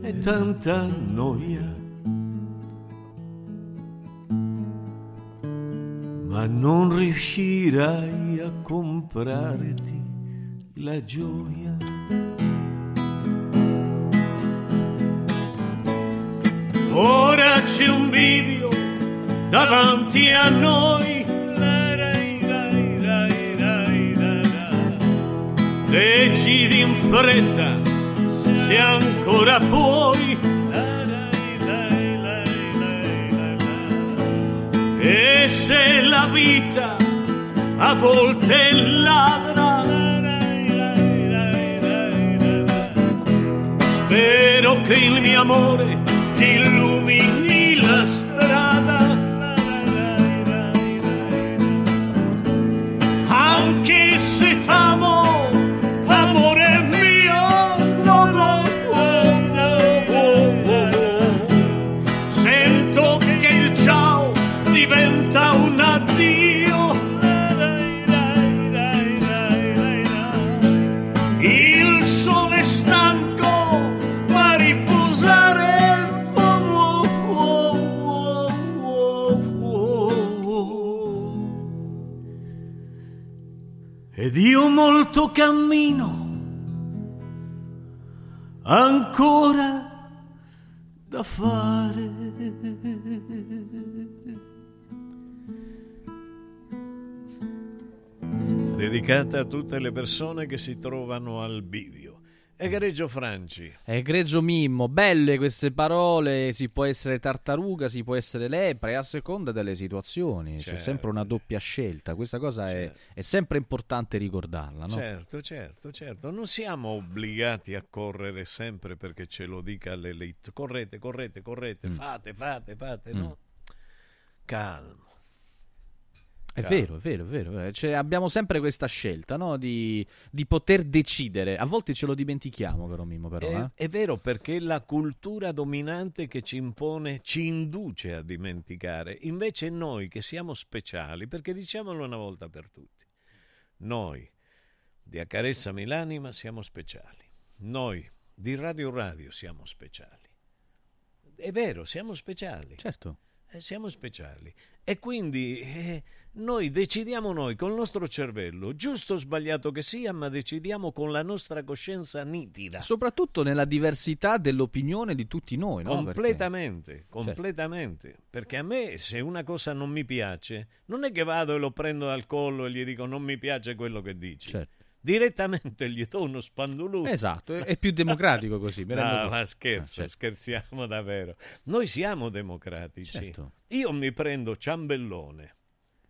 e tanta noia. Ma non riuscirai a comprarti la gioia. Ora c'è un bivio davanti a noi. Decidi in fretta se ancora puoi. E se la vita a volte ladra, spero che il mio amore ti illumini Ed io molto cammino ancora da fare. Dedicata a tutte le persone che si trovano al bivio. Egregio Franci. Egregio Mimmo, belle queste parole, si può essere tartaruga, si può essere lepre, a seconda delle situazioni, c'è Certo. sempre una doppia scelta, questa cosa è, è sempre importante ricordarla, no? Certo, certo, certo. Non siamo obbligati a correre sempre perché ce lo dica l'elite. Correte, correte, correte, Mm. fate, fate, fate, Mm. no? Calmo. È vero, è vero, è vero. cioè, abbiamo sempre questa scelta, no? Di, di poter decidere. A volte ce lo dimentichiamo, caro Mimmo, però. È, eh. è vero perché la cultura dominante che ci impone ci induce a dimenticare. Invece noi che siamo speciali, perché diciamolo una volta per tutti, noi di Accarezzami l'anima siamo speciali. Noi di Radio Radio siamo speciali. È vero, siamo speciali. Certo. Eh, siamo speciali. E quindi eh, noi decidiamo noi col nostro cervello, giusto o sbagliato che sia, ma decidiamo con la nostra coscienza nitida. Soprattutto nella diversità dell'opinione di tutti noi, no? Perché- Completamente, completamente. Perché a me se una cosa non mi piace, non è che vado e lo prendo dal collo e gli dico non mi piace quello che dici. Certo. Direttamente gli do uno spanduluto. Esatto, è- più democratico così, No, ma scherzo, Ah, certo. scherziamo davvero. Noi siamo democratici. Certo. Io mi prendo ciambellone.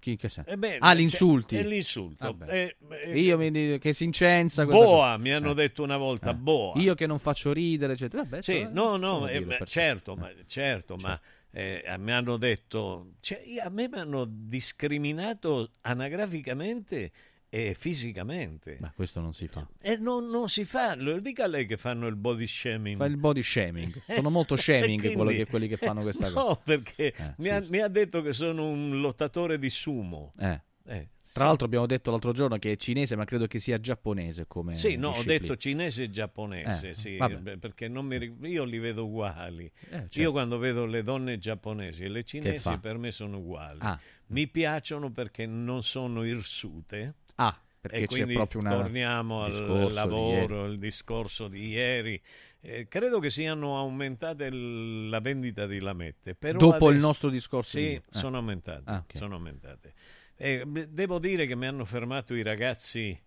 Chi che sa? Eh beh, ah, cioè, gli insulti. è l'insulto. Vabbè. Eh, eh, Io mi dico che si incensa. Boa, mi hanno Eh. detto una volta, Eh. boa. Io che non faccio ridere, eccetera. Vabbè, Sì, so- no, no, eh, beh, per- certo, ma, certo, ma eh, mi hanno detto, cioè, io- a me mi hanno discriminato anagraficamente e fisicamente. Ma questo non si fa. E non, non si fa, lo dica a lei che fanno il body shaming. Fa il body shaming. Sono molto shaming Quindi- che- quelli che fanno questa no, cosa. perché Eh, mi, ha, mi ha detto che sono un lottatore di sumo. Eh. Eh, Tra l'altro abbiamo detto l'altro giorno che è cinese, ma credo che sia giapponese come Sì, no, ho disciplina. detto cinese e giapponese, Eh, sì, perché non mi io li vedo uguali. certo. Io quando vedo le donne giapponesi e le cinesi per me sono uguali. Ah. Mi piacciono perché non sono irsute. Ah, perché e c'è proprio una- torniamo al lavoro, il discorso di ieri. Eh, credo che siano aumentate l- la vendita di lamette. Però Dopo il adesso- nostro discorso Sì, di- eh. sono aumentate. Ah, ok. sono aumentate. Eh, devo dire che mi hanno fermato i ragazzi,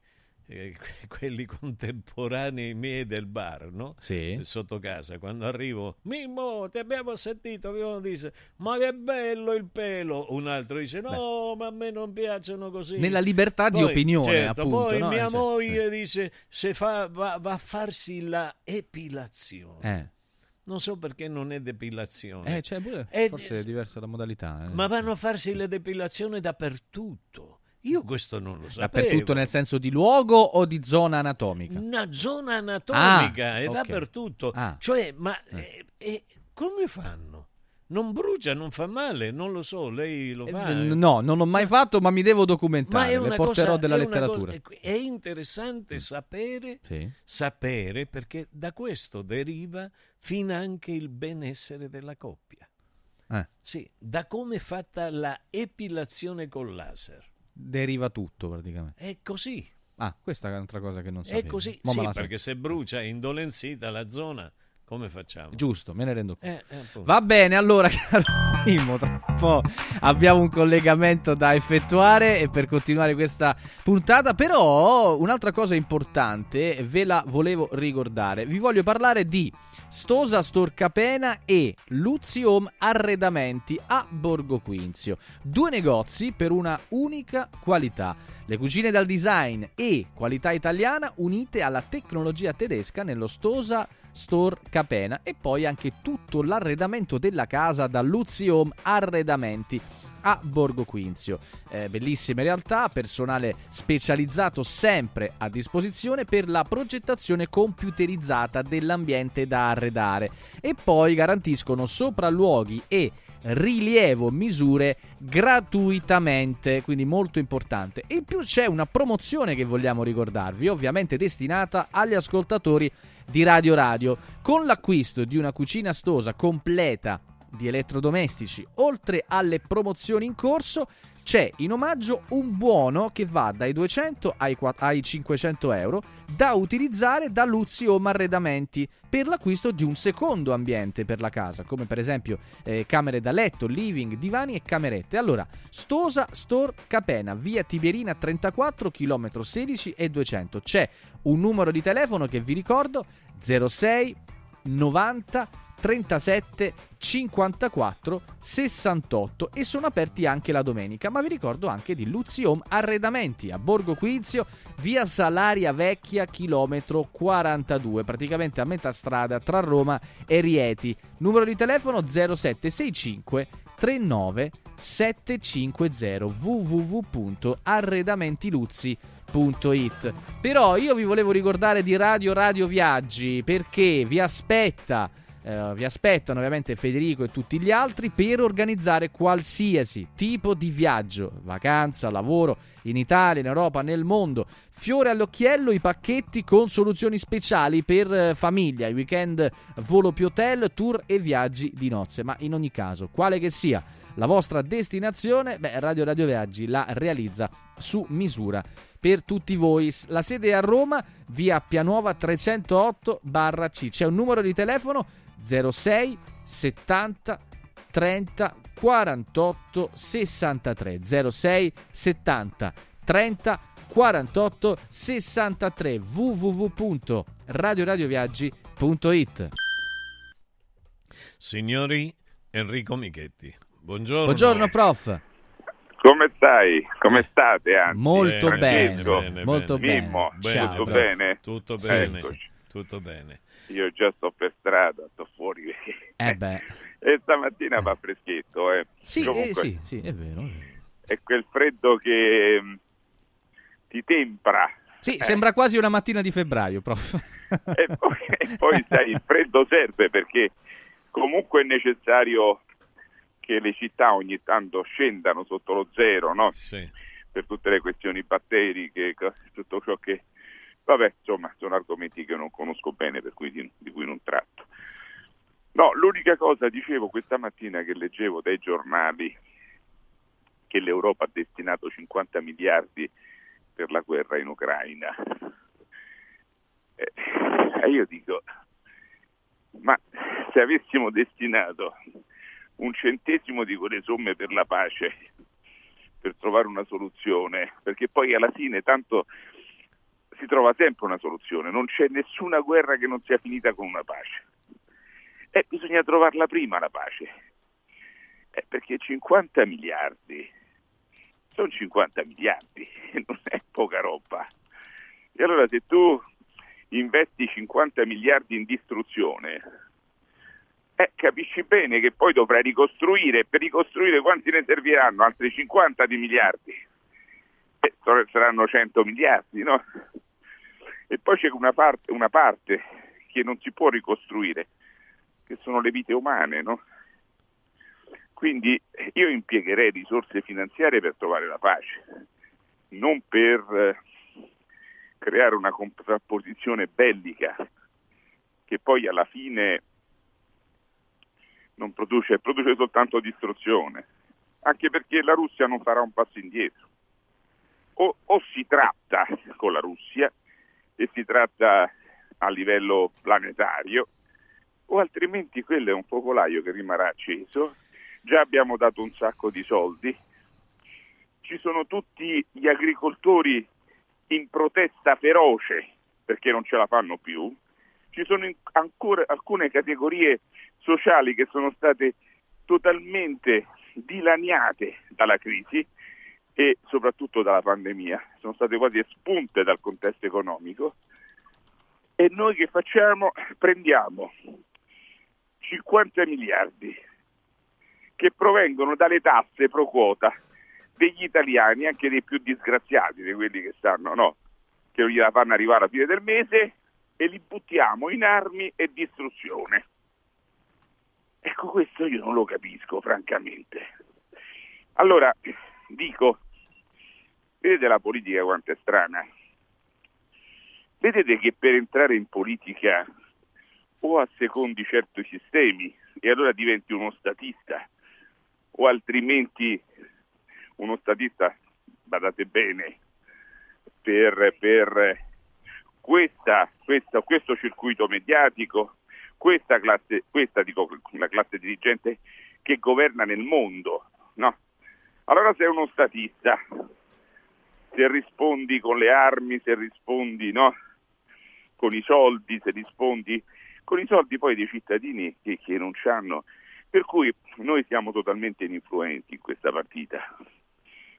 eh, quelli contemporanei miei del bar, no? Sì. Sotto casa, quando arrivo, Mimmo, ti abbiamo sentito, che uno dice, ma che bello il pelo, un altro dice, no, ma a me non piacciono così. Nella libertà di Poi, opinione, certo, appunto, Poi no? mia Eh, sì. moglie dice, se fa, va, va a farsi la epilazione. Eh. Non so perché non è depilazione. Eh, cioè, forse è diversa la modalità. eh. ma vanno a farsi le depilazioni dappertutto. Io questo non lo sapevo. Dappertutto nel senso di luogo o di zona anatomica? Una zona anatomica Ah, è ok. dappertutto. Ah. Cioè, ma eh, eh, come fanno? Non brucia, non fa male, non lo so, lei lo fa. Eh, No, non l'ho mai fatto, ma mi devo documentare. Le porterò cosa, della letteratura. Mm. cosa- è interessante sapere, Sì. sapere perché da questo deriva fin anche il benessere della coppia. Eh, Sì, da come è fatta la epilazione col laser. Deriva tutto praticamente. È così. Ah, questa è un'altra cosa che non È sapevo. così, Mo me sì, perché se brucia è indolenzita la zona, come facciamo? Giusto, me ne rendo conto. Eh, eh. Va bene, allora, caro Mimmo, tra un po' abbiamo un collegamento da effettuare e per continuare questa puntata, però un'altra cosa importante ve la volevo ricordare. Vi voglio parlare di Stosa Storcapena e Luzzi Home Arredamenti a Borgo Quinzio. Due negozi per una unica qualità. Le cucine dal design e qualità italiana unite alla tecnologia tedesca nello Stosa Store Capena e poi anche tutto l'arredamento della casa da Luzzi Home Arredamenti a Borgo Quinzio. Eh, bellissime realtà, personale specializzato sempre a disposizione per la progettazione computerizzata dell'ambiente da arredare e poi garantiscono sopralluoghi e rilievo misure gratuitamente, quindi molto importante. In più c'è una promozione che vogliamo ricordarvi, ovviamente destinata agli ascoltatori di Radio Radio. Con l'acquisto di una cucina stosa completa di elettrodomestici, oltre alle promozioni in corso, c'è in omaggio un buono che va dai 200 ai, qua- ai 500 euro da utilizzare da Luzzi Home Arredamenti per l'acquisto di un secondo ambiente per la casa, come per esempio eh, camere da letto, living, divani e camerette. Allora, Stosa Store Capena, via Tiberina 34, km 16 e 200. C'è un numero di telefono che vi ricordo 06 90 37 54 68 e sono aperti anche la domenica. Ma vi ricordo anche di Luzzi Home Arredamenti a Borgo Quinzio, via Salaria Vecchia, chilometro 42, praticamente a metà strada tra Roma e Rieti. Numero di telefono 0765 39 750 www.arredamentiluzzi.it Però io vi volevo ricordare di Radio Radio Viaggi perché vi aspetta eh, vi aspettano ovviamente Federico e tutti gli altri per organizzare qualsiasi tipo di viaggio, vacanza, lavoro in Italia, in Europa, nel mondo. Fiore all'occhiello i pacchetti con soluzioni speciali per eh, famiglia, i weekend volo più hotel, tour e viaggi di nozze. Ma in ogni caso, quale che sia la vostra destinazione, beh, Radio Radio Viaggi la realizza su misura per tutti voi. La sede è a Roma, via Pianuova 308 barra C. C'è un numero di telefono 06 70 30 48 63 06 70 30 48 63 www.radioradioviaggi.it Signori Enrico Michetti, buongiorno. Buongiorno prof. Come stai? Come state? Anzi, Molto bene, Francesco? molto bene. Mimmo, Ciao, tutto bene? Tutto bene, Eccoci. tutto bene. Io già sto per strada, sto fuori. Eh beh. e stamattina fa freschetto, eh. Sì, eh, Comunque, sì, sì, è vero. è vero. È quel freddo che mh, ti tempra. Sì, Eh, sembra quasi una mattina di febbraio, proprio. e poi, e poi sai, il freddo serve perché comunque è necessario che le città ogni tanto scendano sotto lo zero, no? Per tutte le questioni batteriche, tutto ciò che... Vabbè, insomma, sono argomenti che non conosco bene, per cui di, di cui non tratto. No, l'unica cosa, dicevo questa mattina che leggevo dai giornali che l'Europa ha destinato 50 miliardi per la guerra in Ucraina. Eh, E io dico, ma se avessimo destinato un centesimo di quelle somme per la pace, per trovare una soluzione, perché poi alla fine tanto si trova sempre una soluzione, non c'è nessuna guerra che non sia finita con una pace. E bisogna trovarla prima la pace, Eh, perché 50 miliardi sono 50 miliardi, non è poca roba. E allora se tu investi 50 miliardi in distruzione, eh, capisci bene che poi dovrai ricostruire, per ricostruire quanti ne serviranno? Altri 50 di miliardi. Eh, saranno 100 miliardi, no? E poi c'è una parte, una parte che non si può ricostruire, che sono le vite umane, no? Quindi io impiegherei risorse finanziarie per trovare la pace, non per eh, creare una contrapposizione bellica che poi alla fine non produce, produce soltanto distruzione, anche perché la Russia non farà un passo indietro. O, o si tratta con la Russia e si tratta a livello planetario, o altrimenti quello è un focolaio che rimarrà acceso. Già abbiamo dato un sacco di soldi, ci sono tutti gli agricoltori in protesta feroce perché non ce la fanno più, ci sono ancora alcune categorie sociali che sono state totalmente dilaniate dalla crisi e soprattutto dalla pandemia, sono state quasi espunte dal contesto economico e noi che facciamo? Prendiamo 50 miliardi che provengono dalle tasse pro quota degli italiani, anche dei più disgraziati, di quelli che stanno, no, che non gliela fanno arrivare alla fine del mese, e li buttiamo in armi e distruzione. Ecco, questo io non lo capisco, francamente. Allora, dico, vedete la politica quanto è strana? Vedete che per entrare in politica o assecondi certi sistemi e allora diventi uno statista, o altrimenti uno statista, badate bene, per, per questa, questa- questo circuito mediatico, questa classe, questa dico, la classe dirigente che governa nel mondo, no? Allora sei uno statista, se rispondi con le armi, se rispondi no? con i soldi, se rispondi con i soldi poi dei cittadini che, che non hanno. Per cui noi siamo totalmente ininfluenti in questa partita.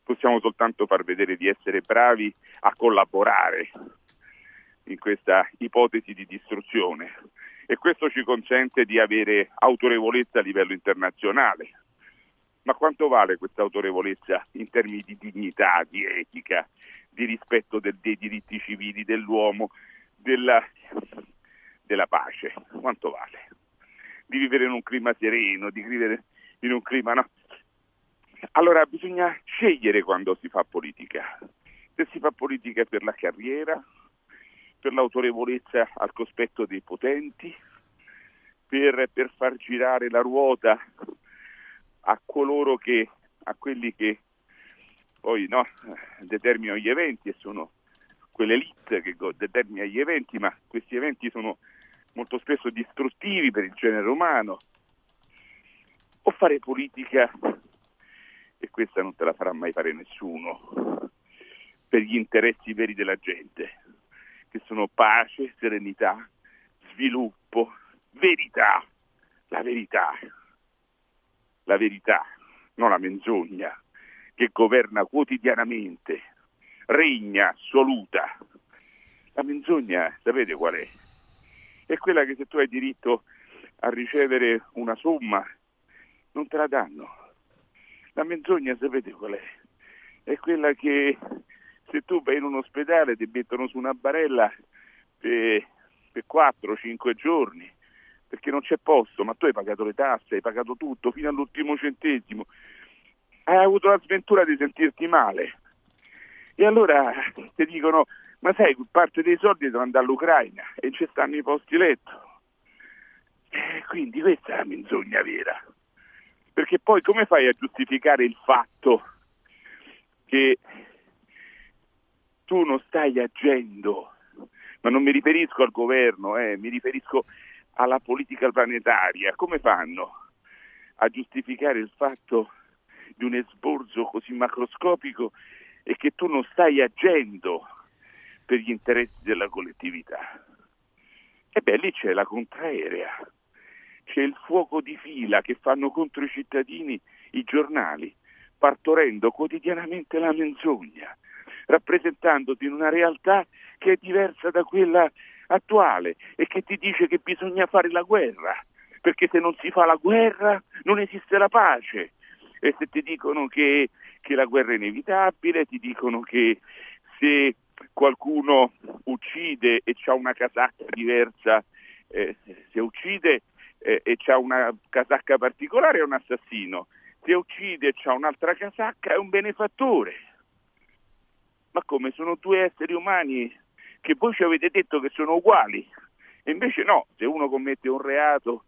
Possiamo soltanto far vedere di essere bravi a collaborare in questa ipotesi di distruzione e questo ci consente di avere autorevolezza a livello internazionale. Ma quanto vale questa autorevolezza in termini di dignità, di etica, di rispetto del- dei diritti civili dell'uomo, della, della pace? Quanto vale? Di vivere in un clima sereno, di vivere in un clima... No? Allora bisogna scegliere quando si fa politica. Se si fa politica per la carriera, per l'autorevolezza al cospetto dei potenti, per, per far girare la ruota a coloro che, a quelli che poi no, determinano gli eventi e sono quell'elite che determina gli eventi, ma questi eventi sono molto spesso distruttivi per il genere umano. O fare politica, e questa non te la farà mai fare nessuno, per gli interessi veri della gente, che sono pace, serenità, sviluppo, verità, la verità, la verità, non la menzogna, che governa quotidianamente, regna assoluta. La menzogna, sapete qual è? È quella che se tu hai diritto a ricevere una somma, non te la danno. La menzogna, sapete qual è? È quella che se tu vai in un ospedale ti mettono su una barella per, per 4-5 giorni perché non c'è posto, ma tu hai pagato le tasse, hai pagato tutto fino all'ultimo centesimo, hai avuto la sventura di sentirti male. E allora ti dicono, ma sai, parte dei soldi devono andare all'Ucraina e ci stanno i posti letto. E quindi questa è la menzogna vera. Perché poi come fai a giustificare il fatto che tu non stai agendo? Ma non mi riferisco al governo, eh, mi riferisco alla politica planetaria. Come fanno a giustificare il fatto di un esborso così macroscopico e che tu non stai agendo per gli interessi della collettività? E beh, lì c'è la contraerea, c'è il fuoco di fila che fanno contro i cittadini i giornali, partorendo quotidianamente la menzogna, rappresentandoti in una realtà che è diversa da quella attuale e che ti dice che bisogna fare la guerra, perché se non si fa la guerra non esiste la pace. E se ti dicono che, che la guerra è inevitabile, ti dicono che se qualcuno uccide e ha una casacca diversa, eh, se uccide eh, e ha una casacca particolare è un assassino, se uccide e ha un'altra casacca è un benefattore. Ma come sono due esseri umani che voi ci avete detto che sono uguali? E invece no, se uno commette un reato,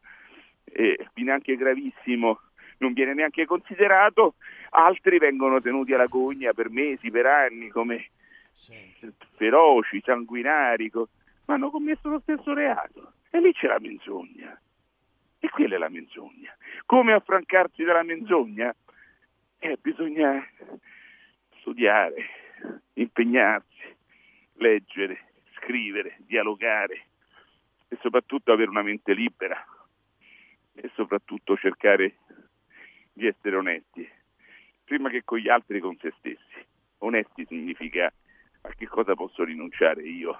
eh, anche gravissimo, non viene neanche considerato, altri vengono tenuti alla gogna per mesi, per anni, come feroci, sanguinari, ma hanno commesso lo stesso reato. E lì c'è la menzogna. E quella è la menzogna. Come affrancarsi dalla menzogna? Eh, bisogna studiare, impegnarsi, leggere, scrivere, dialogare e soprattutto avere una mente libera e soprattutto cercare di essere onesti, prima che con gli altri con se stessi. Onesti significa a che cosa posso rinunciare io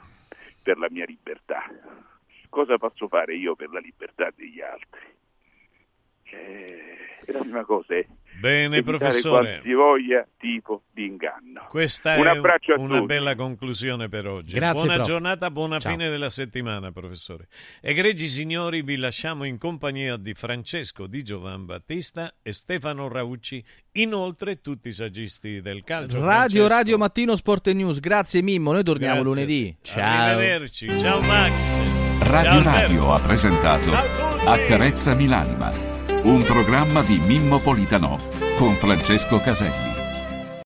per la mia libertà, cosa posso fare io per la libertà degli altri. Eh, la prima cosa è Bene, professore. qualsivoglia tipo di inganno. Questa un è abbraccio a una tutti. bella conclusione per oggi. Grazie, buona prof. giornata, buona Ciao. fine della settimana, professore. Egregi signori, vi lasciamo in compagnia di Francesco Di Giovan Battista e Stefano Raucci, inoltre tutti i saggisti del calcio. Radio Francesco, Radio Mattino Sport e News. Grazie Mimmo, noi torniamo grazie. lunedì. Ciao. Arrivederci. Ciao Max. Radio Ciao, Radio ha presentato Accarezzami l'anima, un programma di Mimmo Politano con Francesco Caselli.